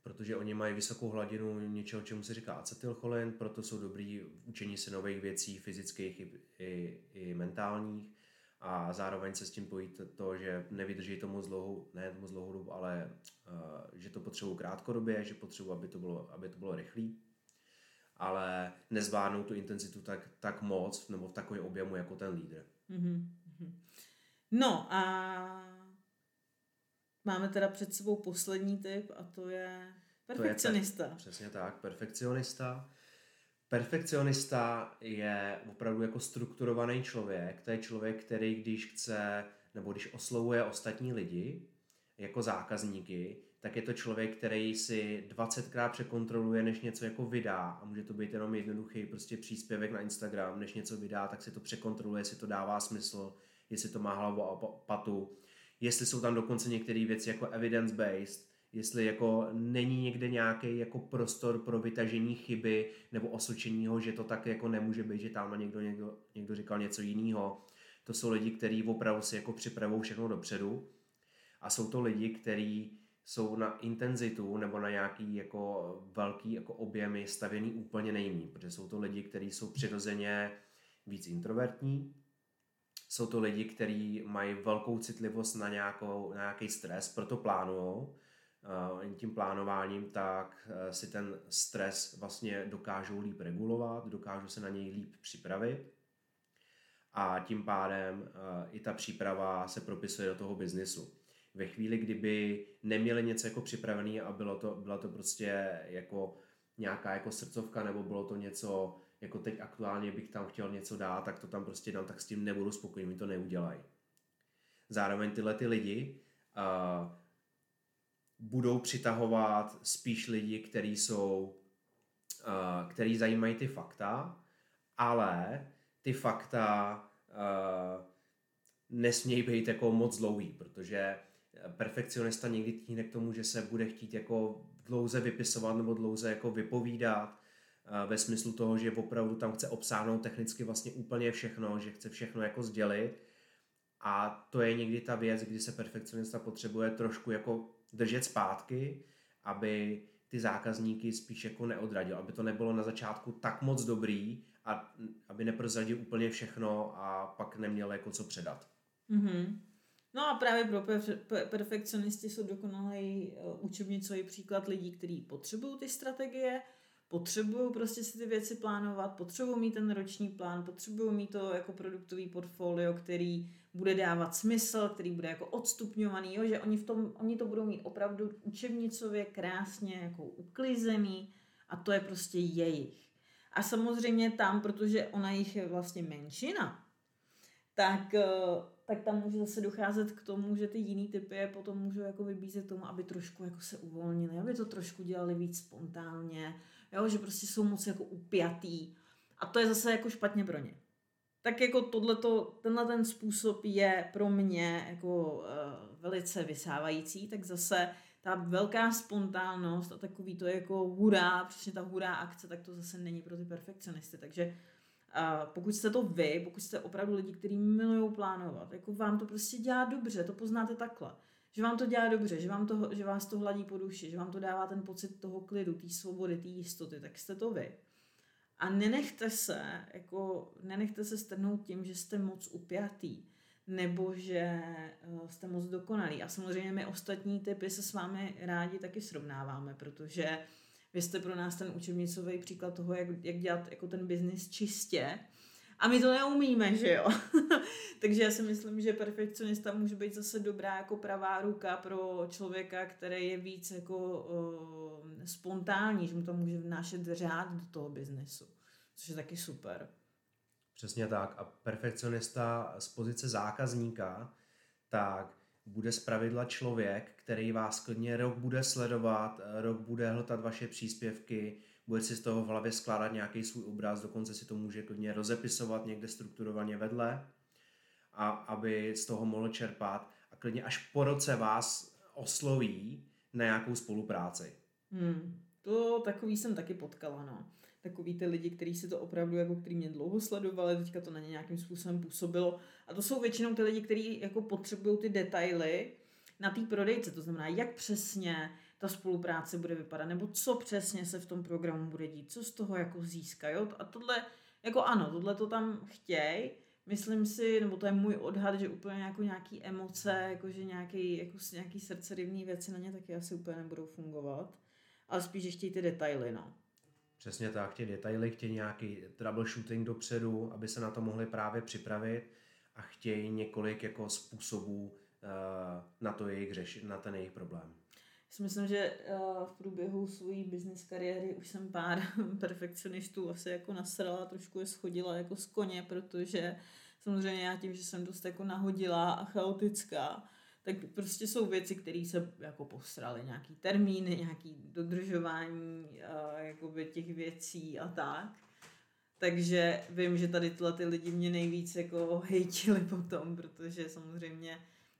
protože oni mají vysokou hladinu něčeho, čemu se říká acetylcholin, proto jsou dobrý v učení se nových věcí, fyzických i, i, i mentálních a zároveň se s tím pojí to, že nevydrží to moc dlouhou, ne moc dlouhou dobu, ale uh, že to potřebují krátkodobě, že potřebují, aby to bylo, aby to bylo rychlý, ale nezvládnou tu intenzitu tak, tak moc nebo v takovém objemu jako ten lídr. Mm-hmm. No a máme teda před sebou poslední typ a to je perfekcionista. To je, přesně tak, perfekcionista. Perfekcionista je opravdu jako strukturovaný člověk. To je člověk, který když chce, nebo když oslovuje ostatní lidi jako zákazníky, tak je to člověk, který si 20krát překontroluje, než něco jako vydá. A může to být jenom jednoduchý prostě příspěvek na Instagram, než něco vydá, tak si to překontroluje, jestli to dává smysl, jestli to má hlavu a patu. Jestli jsou tam dokonce některé věci jako evidence-based, jestli jako není někde nějaký jako prostor pro vytažení chyby nebo osočení ho, že to tak jako nemůže být, že tam někdo, někdo, někdo říkal něco jiného. To jsou lidi, kteří opravdu si jako připravují všechno dopředu a jsou to lidi, kteří jsou na intenzitu nebo na nějaký jako velký jako objemy stavěný úplně nejmí, protože jsou to lidi, kteří jsou přirozeně víc introvertní, jsou to lidi, kteří mají velkou citlivost na, nějakou, na nějaký stres, proto plánují. Uh, tím plánováním, tak uh, si ten stres vlastně dokážou líp regulovat, dokážou se na něj líp připravit. A tím pádem uh, i ta příprava se propisuje do toho biznisu. Ve chvíli, kdyby neměli něco jako připravený a bylo to, byla to prostě jako nějaká jako srdcovka nebo bylo to něco, jako teď aktuálně bych tam chtěl něco dát, tak to tam prostě dám, tak s tím nebudu spokojený, to neudělají. Zároveň tyhle ty lidi uh, budou přitahovat spíš lidi, kteří jsou, uh, který zajímají ty fakta, ale ty fakta uh, nesmějí být jako moc dlouhý, protože perfekcionista někdy tíhne k tomu, že se bude chtít jako dlouze vypisovat nebo dlouze jako vypovídat, ve smyslu toho, že opravdu tam chce obsáhnout technicky vlastně úplně všechno, že chce všechno jako sdělit a to je někdy ta věc, kdy se perfekcionista potřebuje trošku jako držet zpátky, aby ty zákazníky spíš jako neodradil, aby to nebylo na začátku tak moc dobrý a aby neprozradil úplně všechno a pak neměl jako co předat. Mm-hmm. No a právě pro perfekcionisty jsou dokonalý eh, učebnicový příklad lidí, kteří potřebují ty strategie, potřebují prostě si ty věci plánovat, potřebují mít ten roční plán, potřebují mít to jako produktový portfolio, který bude dávat smysl, který bude jako odstupňovaný, jo, že oni, v tom, oni to budou mít opravdu učebnicově krásně jako uklizený a to je prostě jejich. A samozřejmě tam, protože ona jich je vlastně menšina, tak, eh, tak tam může zase docházet k tomu, že ty jiný typy je potom můžou jako vybízet tomu, aby trošku jako se uvolnili, aby to trošku dělali víc spontánně, jo, že prostě jsou moc jako upjatý a to je zase jako špatně pro ně. Tak jako tohleto, tenhle ten způsob je pro mě jako uh, velice vysávající, tak zase ta velká spontánnost a takový to jako hurá, přesně ta hurá akce, tak to zase není pro ty perfekcionisty. Takže a pokud jste to vy, pokud jste opravdu lidi, kteří milují plánovat, jako vám to prostě dělá dobře, to poznáte takhle. Že vám to dělá dobře, že, vám to, že vás to hladí po duši, že vám to dává ten pocit toho klidu, té svobody, té jistoty, tak jste to vy. A nenechte se, jako, nenechte se strhnout tím, že jste moc upjatý, nebo že eh, jste moc dokonalý. A samozřejmě my ostatní typy se s vámi rádi taky srovnáváme, protože vy jste pro nás ten učebnicový příklad toho, jak, jak dělat jako ten biznis čistě. A my to neumíme, že jo? Takže já si myslím, že perfekcionista může být zase dobrá jako pravá ruka pro člověka, který je víc jako uh, spontánní, že mu to může vnášet řád do toho biznesu, což je taky super. Přesně tak. A perfekcionista z pozice zákazníka, tak bude zpravidla člověk, který vás klidně rok bude sledovat, rok bude hltat vaše příspěvky, bude si z toho v hlavě skládat nějaký svůj obraz, dokonce si to může klidně rozepisovat někde strukturovaně vedle, a aby z toho mohl čerpat a klidně až po roce vás osloví na nějakou spolupráci. Hmm, to takový jsem taky potkala, no. Takový ty lidi, kteří si to opravdu, jako který mě dlouho sledovali, teďka to na ně nějakým způsobem působilo. A to jsou většinou ty lidi, kteří jako potřebují ty detaily na té prodejce, to znamená, jak přesně ta spolupráce bude vypadat, nebo co přesně se v tom programu bude dít, co z toho jako získá, jo? A tohle, jako ano, tohle to tam chtěj, myslím si, nebo to je můj odhad, že úplně jako nějaký emoce, jakože nějaký, jako nějaký srdcerivný věci na ně taky asi úplně nebudou fungovat, ale spíš ještě ty detaily, no. Přesně tak, ty detaily, chtějí nějaký troubleshooting dopředu, aby se na to mohli právě připravit a chtějí několik jako způsobů uh, na to jejich řešit, na ten jejich problém. Si myslím, že uh, v průběhu své business kariéry už jsem pár perfekcionistů asi jako nasrala, trošku je schodila jako z koně, protože samozřejmě já tím, že jsem dost jako nahodila a chaotická, tak prostě jsou věci, které se jako posraly, nějaký termíny, nějaký dodržování uh, těch věcí a tak. Takže vím, že tady tyhle ty lidi mě nejvíc jako hejtili potom, protože samozřejmě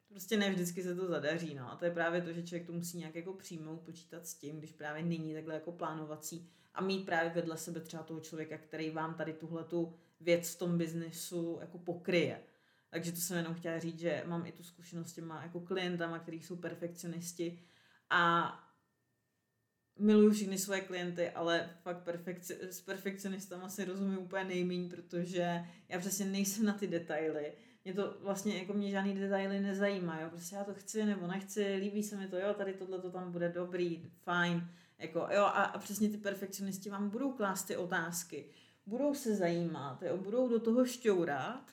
prostě ne vždycky se to zadaří, no. A to je právě to, že člověk to musí nějak jako přijmout, počítat s tím, když právě není takhle jako plánovací a mít právě vedle sebe třeba toho člověka, který vám tady tuhle tu věc v tom biznesu jako pokryje. Takže to jsem jenom chtěla říct, že mám i tu zkušenost s těma jako klientama, kteří jsou perfekcionisti a miluju všechny svoje klienty, ale fakt perfekci, s perfekcionistama si rozumím úplně nejméně, protože já přesně nejsem na ty detaily. Mě to vlastně, jako mě žádný detaily nezajímá, jo, prostě já to chci nebo nechci, líbí se mi to, jo, tady tohle to tam bude dobrý, fajn, jako, jo, a, a přesně ty perfekcionisti vám budou klást ty otázky, budou se zajímat, jo, budou do toho šťourat,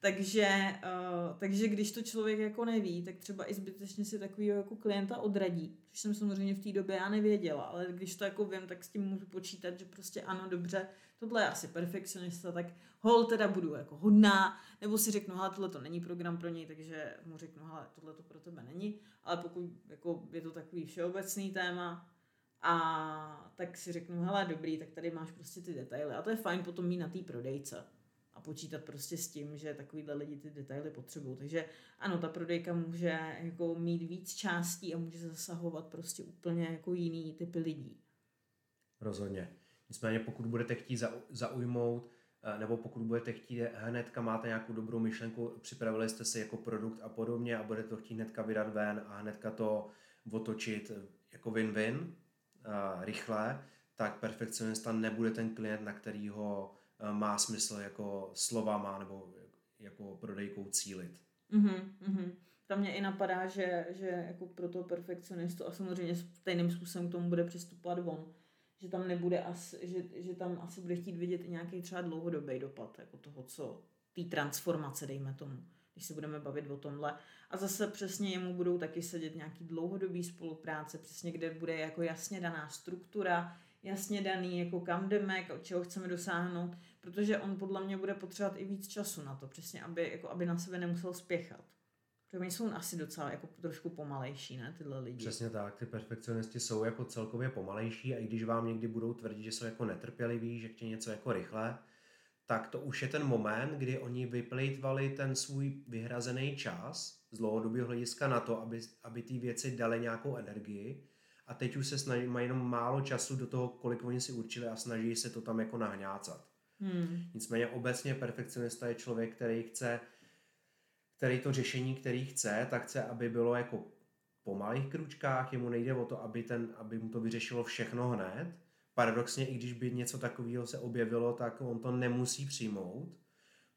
Takže, uh, takže když to člověk jako neví, tak třeba i zbytečně si takového jako klienta odradí, což jsem samozřejmě v té době já nevěděla, ale když to jako vím, tak s tím můžu počítat, že prostě ano, dobře, tohle je asi perfekcionista, tak hol teda budu jako hodná, nebo si řeknu, hele, tohle to není program pro něj, takže mu řeknu, hele, tohle to pro tebe není, ale pokud jako je to takový všeobecný téma, a tak si řeknu, hele, dobrý, tak tady máš prostě ty detaily. A to je fajn potom mít na té prodejce a počítat prostě s tím, že takovýhle lidi ty detaily potřebují. Takže ano, ta prodejka může jako mít víc částí a může zasahovat prostě úplně jako jiný typy lidí. Rozhodně. Nicméně pokud budete chtít zaujmout, eh, nebo pokud budete chtít hnedka máte nějakou dobrou myšlenku, připravili jste si jako produkt a podobně a budete to chtít hnedka vydat ven a hnedka to otočit jako win-win, uh, rychle, tak perfekcionista nebude ten klient, na kterýho má smysl jako slovama nebo jako prodejkou cílit. Mm-hmm, mm-hmm. Tam mě i napadá, že, že jako pro toho perfekcionistu a samozřejmě stejným způsobem k tomu bude přistupovat on, že tam nebude asi, že, že tam asi bude chtít vidět i nějaký třeba dlouhodobý dopad jako toho, co té transformace, dejme tomu když se budeme bavit o tomhle. A zase přesně jemu budou taky sedět nějaký dlouhodobý spolupráce, přesně kde bude jako jasně daná struktura, jasně daný, jako kam jdeme, čeho chceme dosáhnout, protože on podle mě bude potřebovat i víc času na to, přesně, aby, jako, aby na sebe nemusel spěchat. Protože oni jsou asi docela jako trošku pomalejší, ne, tyhle lidi. Přesně tak, ty perfekcionisti jsou jako celkově pomalejší a i když vám někdy budou tvrdit, že jsou jako netrpěliví, že chtějí něco jako rychle, tak to už je ten moment, kdy oni vyplejtvali ten svůj vyhrazený čas z dlouhodobého hlediska na to, aby, aby ty věci dali nějakou energii a teď už se snaží, mají jenom málo času do toho, kolik oni si určili a snaží se to tam jako nahňácat. Hmm. Nicméně obecně perfekcionista je člověk, který chce, který to řešení, který chce, tak chce, aby bylo jako po malých kručkách, jemu nejde o to, aby, ten, aby mu to vyřešilo všechno hned, paradoxně, i když by něco takového se objevilo, tak on to nemusí přijmout,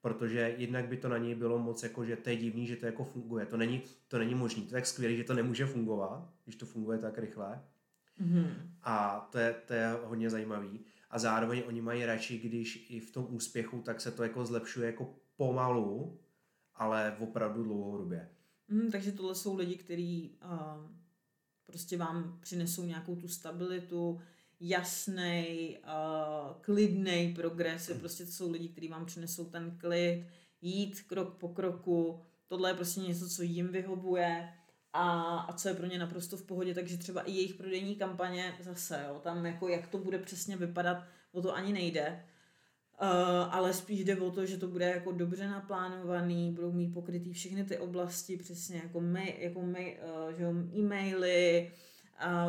protože jednak by to na něj bylo moc jako, že to je divný, že to jako funguje. To není, to není možné, to je tak skvělé, že to nemůže fungovat, když to funguje tak rychle. Mm-hmm. A to je, to je hodně zajímavý. A zároveň oni mají radši, když i v tom úspěchu, tak se to jako zlepšuje jako pomalu, ale opravdu dlouhodobě. Mm, takže tohle jsou lidi, kteří uh, prostě vám přinesou nějakou tu stabilitu, jasný, uh, klidný progres. Je prostě to jsou lidi, kteří vám přinesou ten klid, jít krok po kroku. Tohle je prostě něco, co jim vyhovuje a, a co je pro ně naprosto v pohodě, takže třeba i jejich prodejní kampaně zase, jo, tam jako jak to bude přesně vypadat, o to ani nejde. Uh, ale spíš jde o to, že to bude jako dobře naplánovaný, budou mít pokrytý všechny ty oblasti, přesně jako, mail, jako mail, uh, že e-maily,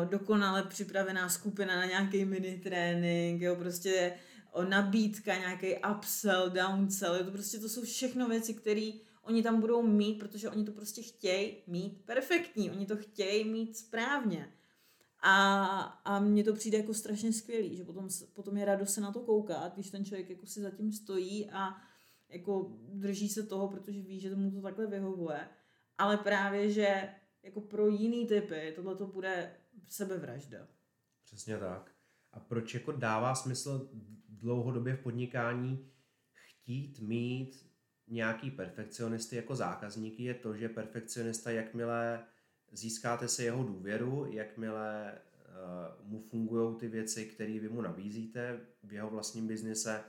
dokonale připravená skupina na nějaký mini trénink, jo, prostě o nabídka, nějaký upsell, downsell, jo, to prostě to jsou všechno věci, které oni tam budou mít, protože oni to prostě chtějí mít perfektní, oni to chtějí mít správně. A, a mně to přijde jako strašně skvělý, že potom, potom je radost se na to koukat, když ten člověk jako si zatím stojí a jako drží se toho, protože ví, že mu to takhle vyhovuje. Ale právě, že jako pro jiný typy tohle to bude sebevražda. Přesně tak. A proč jako dává smysl dlouhodobě v podnikání chtít mít nějaký perfekcionisty jako zákazníky je to, že perfekcionista, jakmile získáte se jeho důvěru, jakmile uh, mu fungují ty věci, které vy mu nabízíte v jeho vlastním biznise,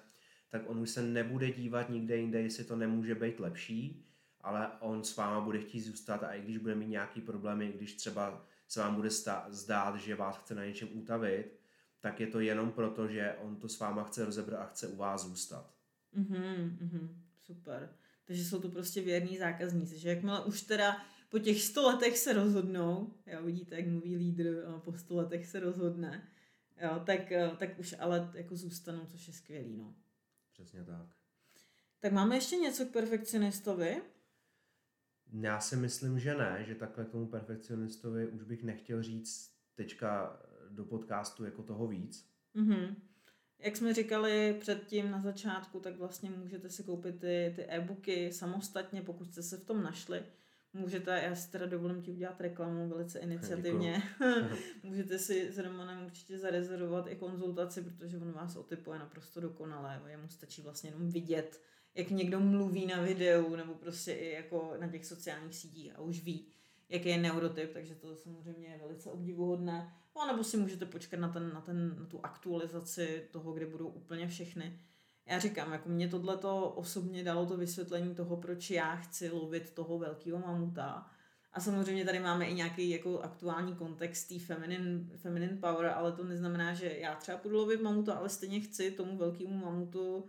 tak on už se nebude dívat nikde jinde, jestli to nemůže být lepší, ale on s váma bude chtít zůstat a i když bude mít nějaký problémy, když třeba se vám bude zdát, že vás chce na něčem utavit, tak je to jenom proto, že on to s váma chce rozebrat a chce u vás zůstat. Mhm, mhm, super. Takže jsou to prostě věrní zákazníci, že jakmile už teda po těch sto letech se rozhodnou, jo, vidíte, jak mluví lídr, po sto letech se rozhodne, jo, tak, eh, tak už ale jako zůstanou, což je skvělý, no. Přesně tak. Tak máme ještě něco k perfekcionistovi? Já si myslím, že ne, že takhle tomu perfekcionistovi už bych nechtěl říct teďka do podcastu jako toho víc. Mm-hmm. Jak jsme říkali předtím na začátku, tak vlastně můžete si koupit ty, ty e-booky samostatně, pokud jste se v tom našli. Můžete, já si teda dovolím ti udělat reklamu velice iniciativně. můžete si s Romanem určitě zarezervovat i konzultaci, protože on vás otypuje naprosto dokonale. Jemu stačí vlastně jenom vidět, jak někdo mluví na videu nebo prostě i jako na těch sociálních sítích a už ví, jaký je neurotyp, takže to samozřejmě je velice obdivuhodné. No, nebo si můžete počkat na, ten, na, ten, na tu aktualizaci toho, kde budou úplně všechny. Já říkám, jako mě tohleto osobně dalo to vysvětlení toho, proč já chci lovit toho velkého mamuta. A samozřejmě tady máme i nějaký jako aktuální kontext té feminine, feminine power, ale to neznamená, že já třeba půjdu lovit mamuta, ale stejně chci tomu velkému mamutu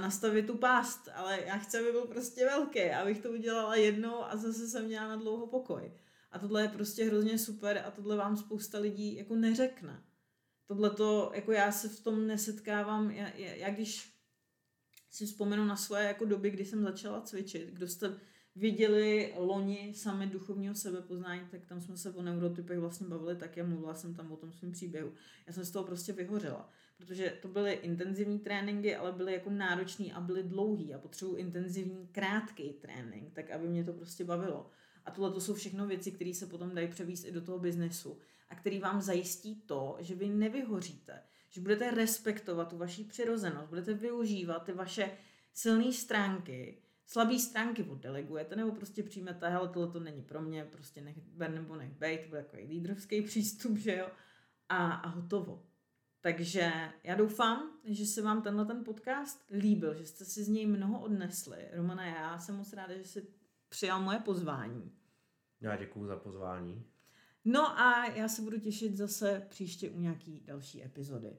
nastavit tu pást, ale já chci, aby byl prostě velký, abych to udělala jednou a zase jsem měla na dlouho pokoj. A tohle je prostě hrozně super a tohle vám spousta lidí jako neřekne. Tohle to, jako já se v tom nesetkávám, já, já, já když si vzpomenu na svoje jako doby, kdy jsem začala cvičit, kdo jste viděli loni sami duchovního sebepoznání, tak tam jsme se o neurotypech vlastně bavili tak, já mluvila jsem tam o tom svém příběhu. Já jsem z toho prostě vyhořela protože to byly intenzivní tréninky, ale byly jako náročný a byly dlouhý a potřebuji intenzivní, krátký trénink, tak aby mě to prostě bavilo. A tohle to jsou všechno věci, které se potom dají převíst i do toho biznesu a který vám zajistí to, že vy nevyhoříte, že budete respektovat tu vaši přirozenost, budete využívat ty vaše silné stránky, slabé stránky oddelegujete nebo prostě přijmete, hele, tohle to není pro mě, prostě nech ber nebo nech bejt, to bude takový lídrovský přístup, že jo, a, a hotovo. Takže já doufám, že se vám tenhle ten podcast líbil, že jste si z něj mnoho odnesli. Romana, já jsem moc ráda, že jsi přijal moje pozvání. Já děkuji za pozvání. No a já se budu těšit zase příště u nějaký další epizody.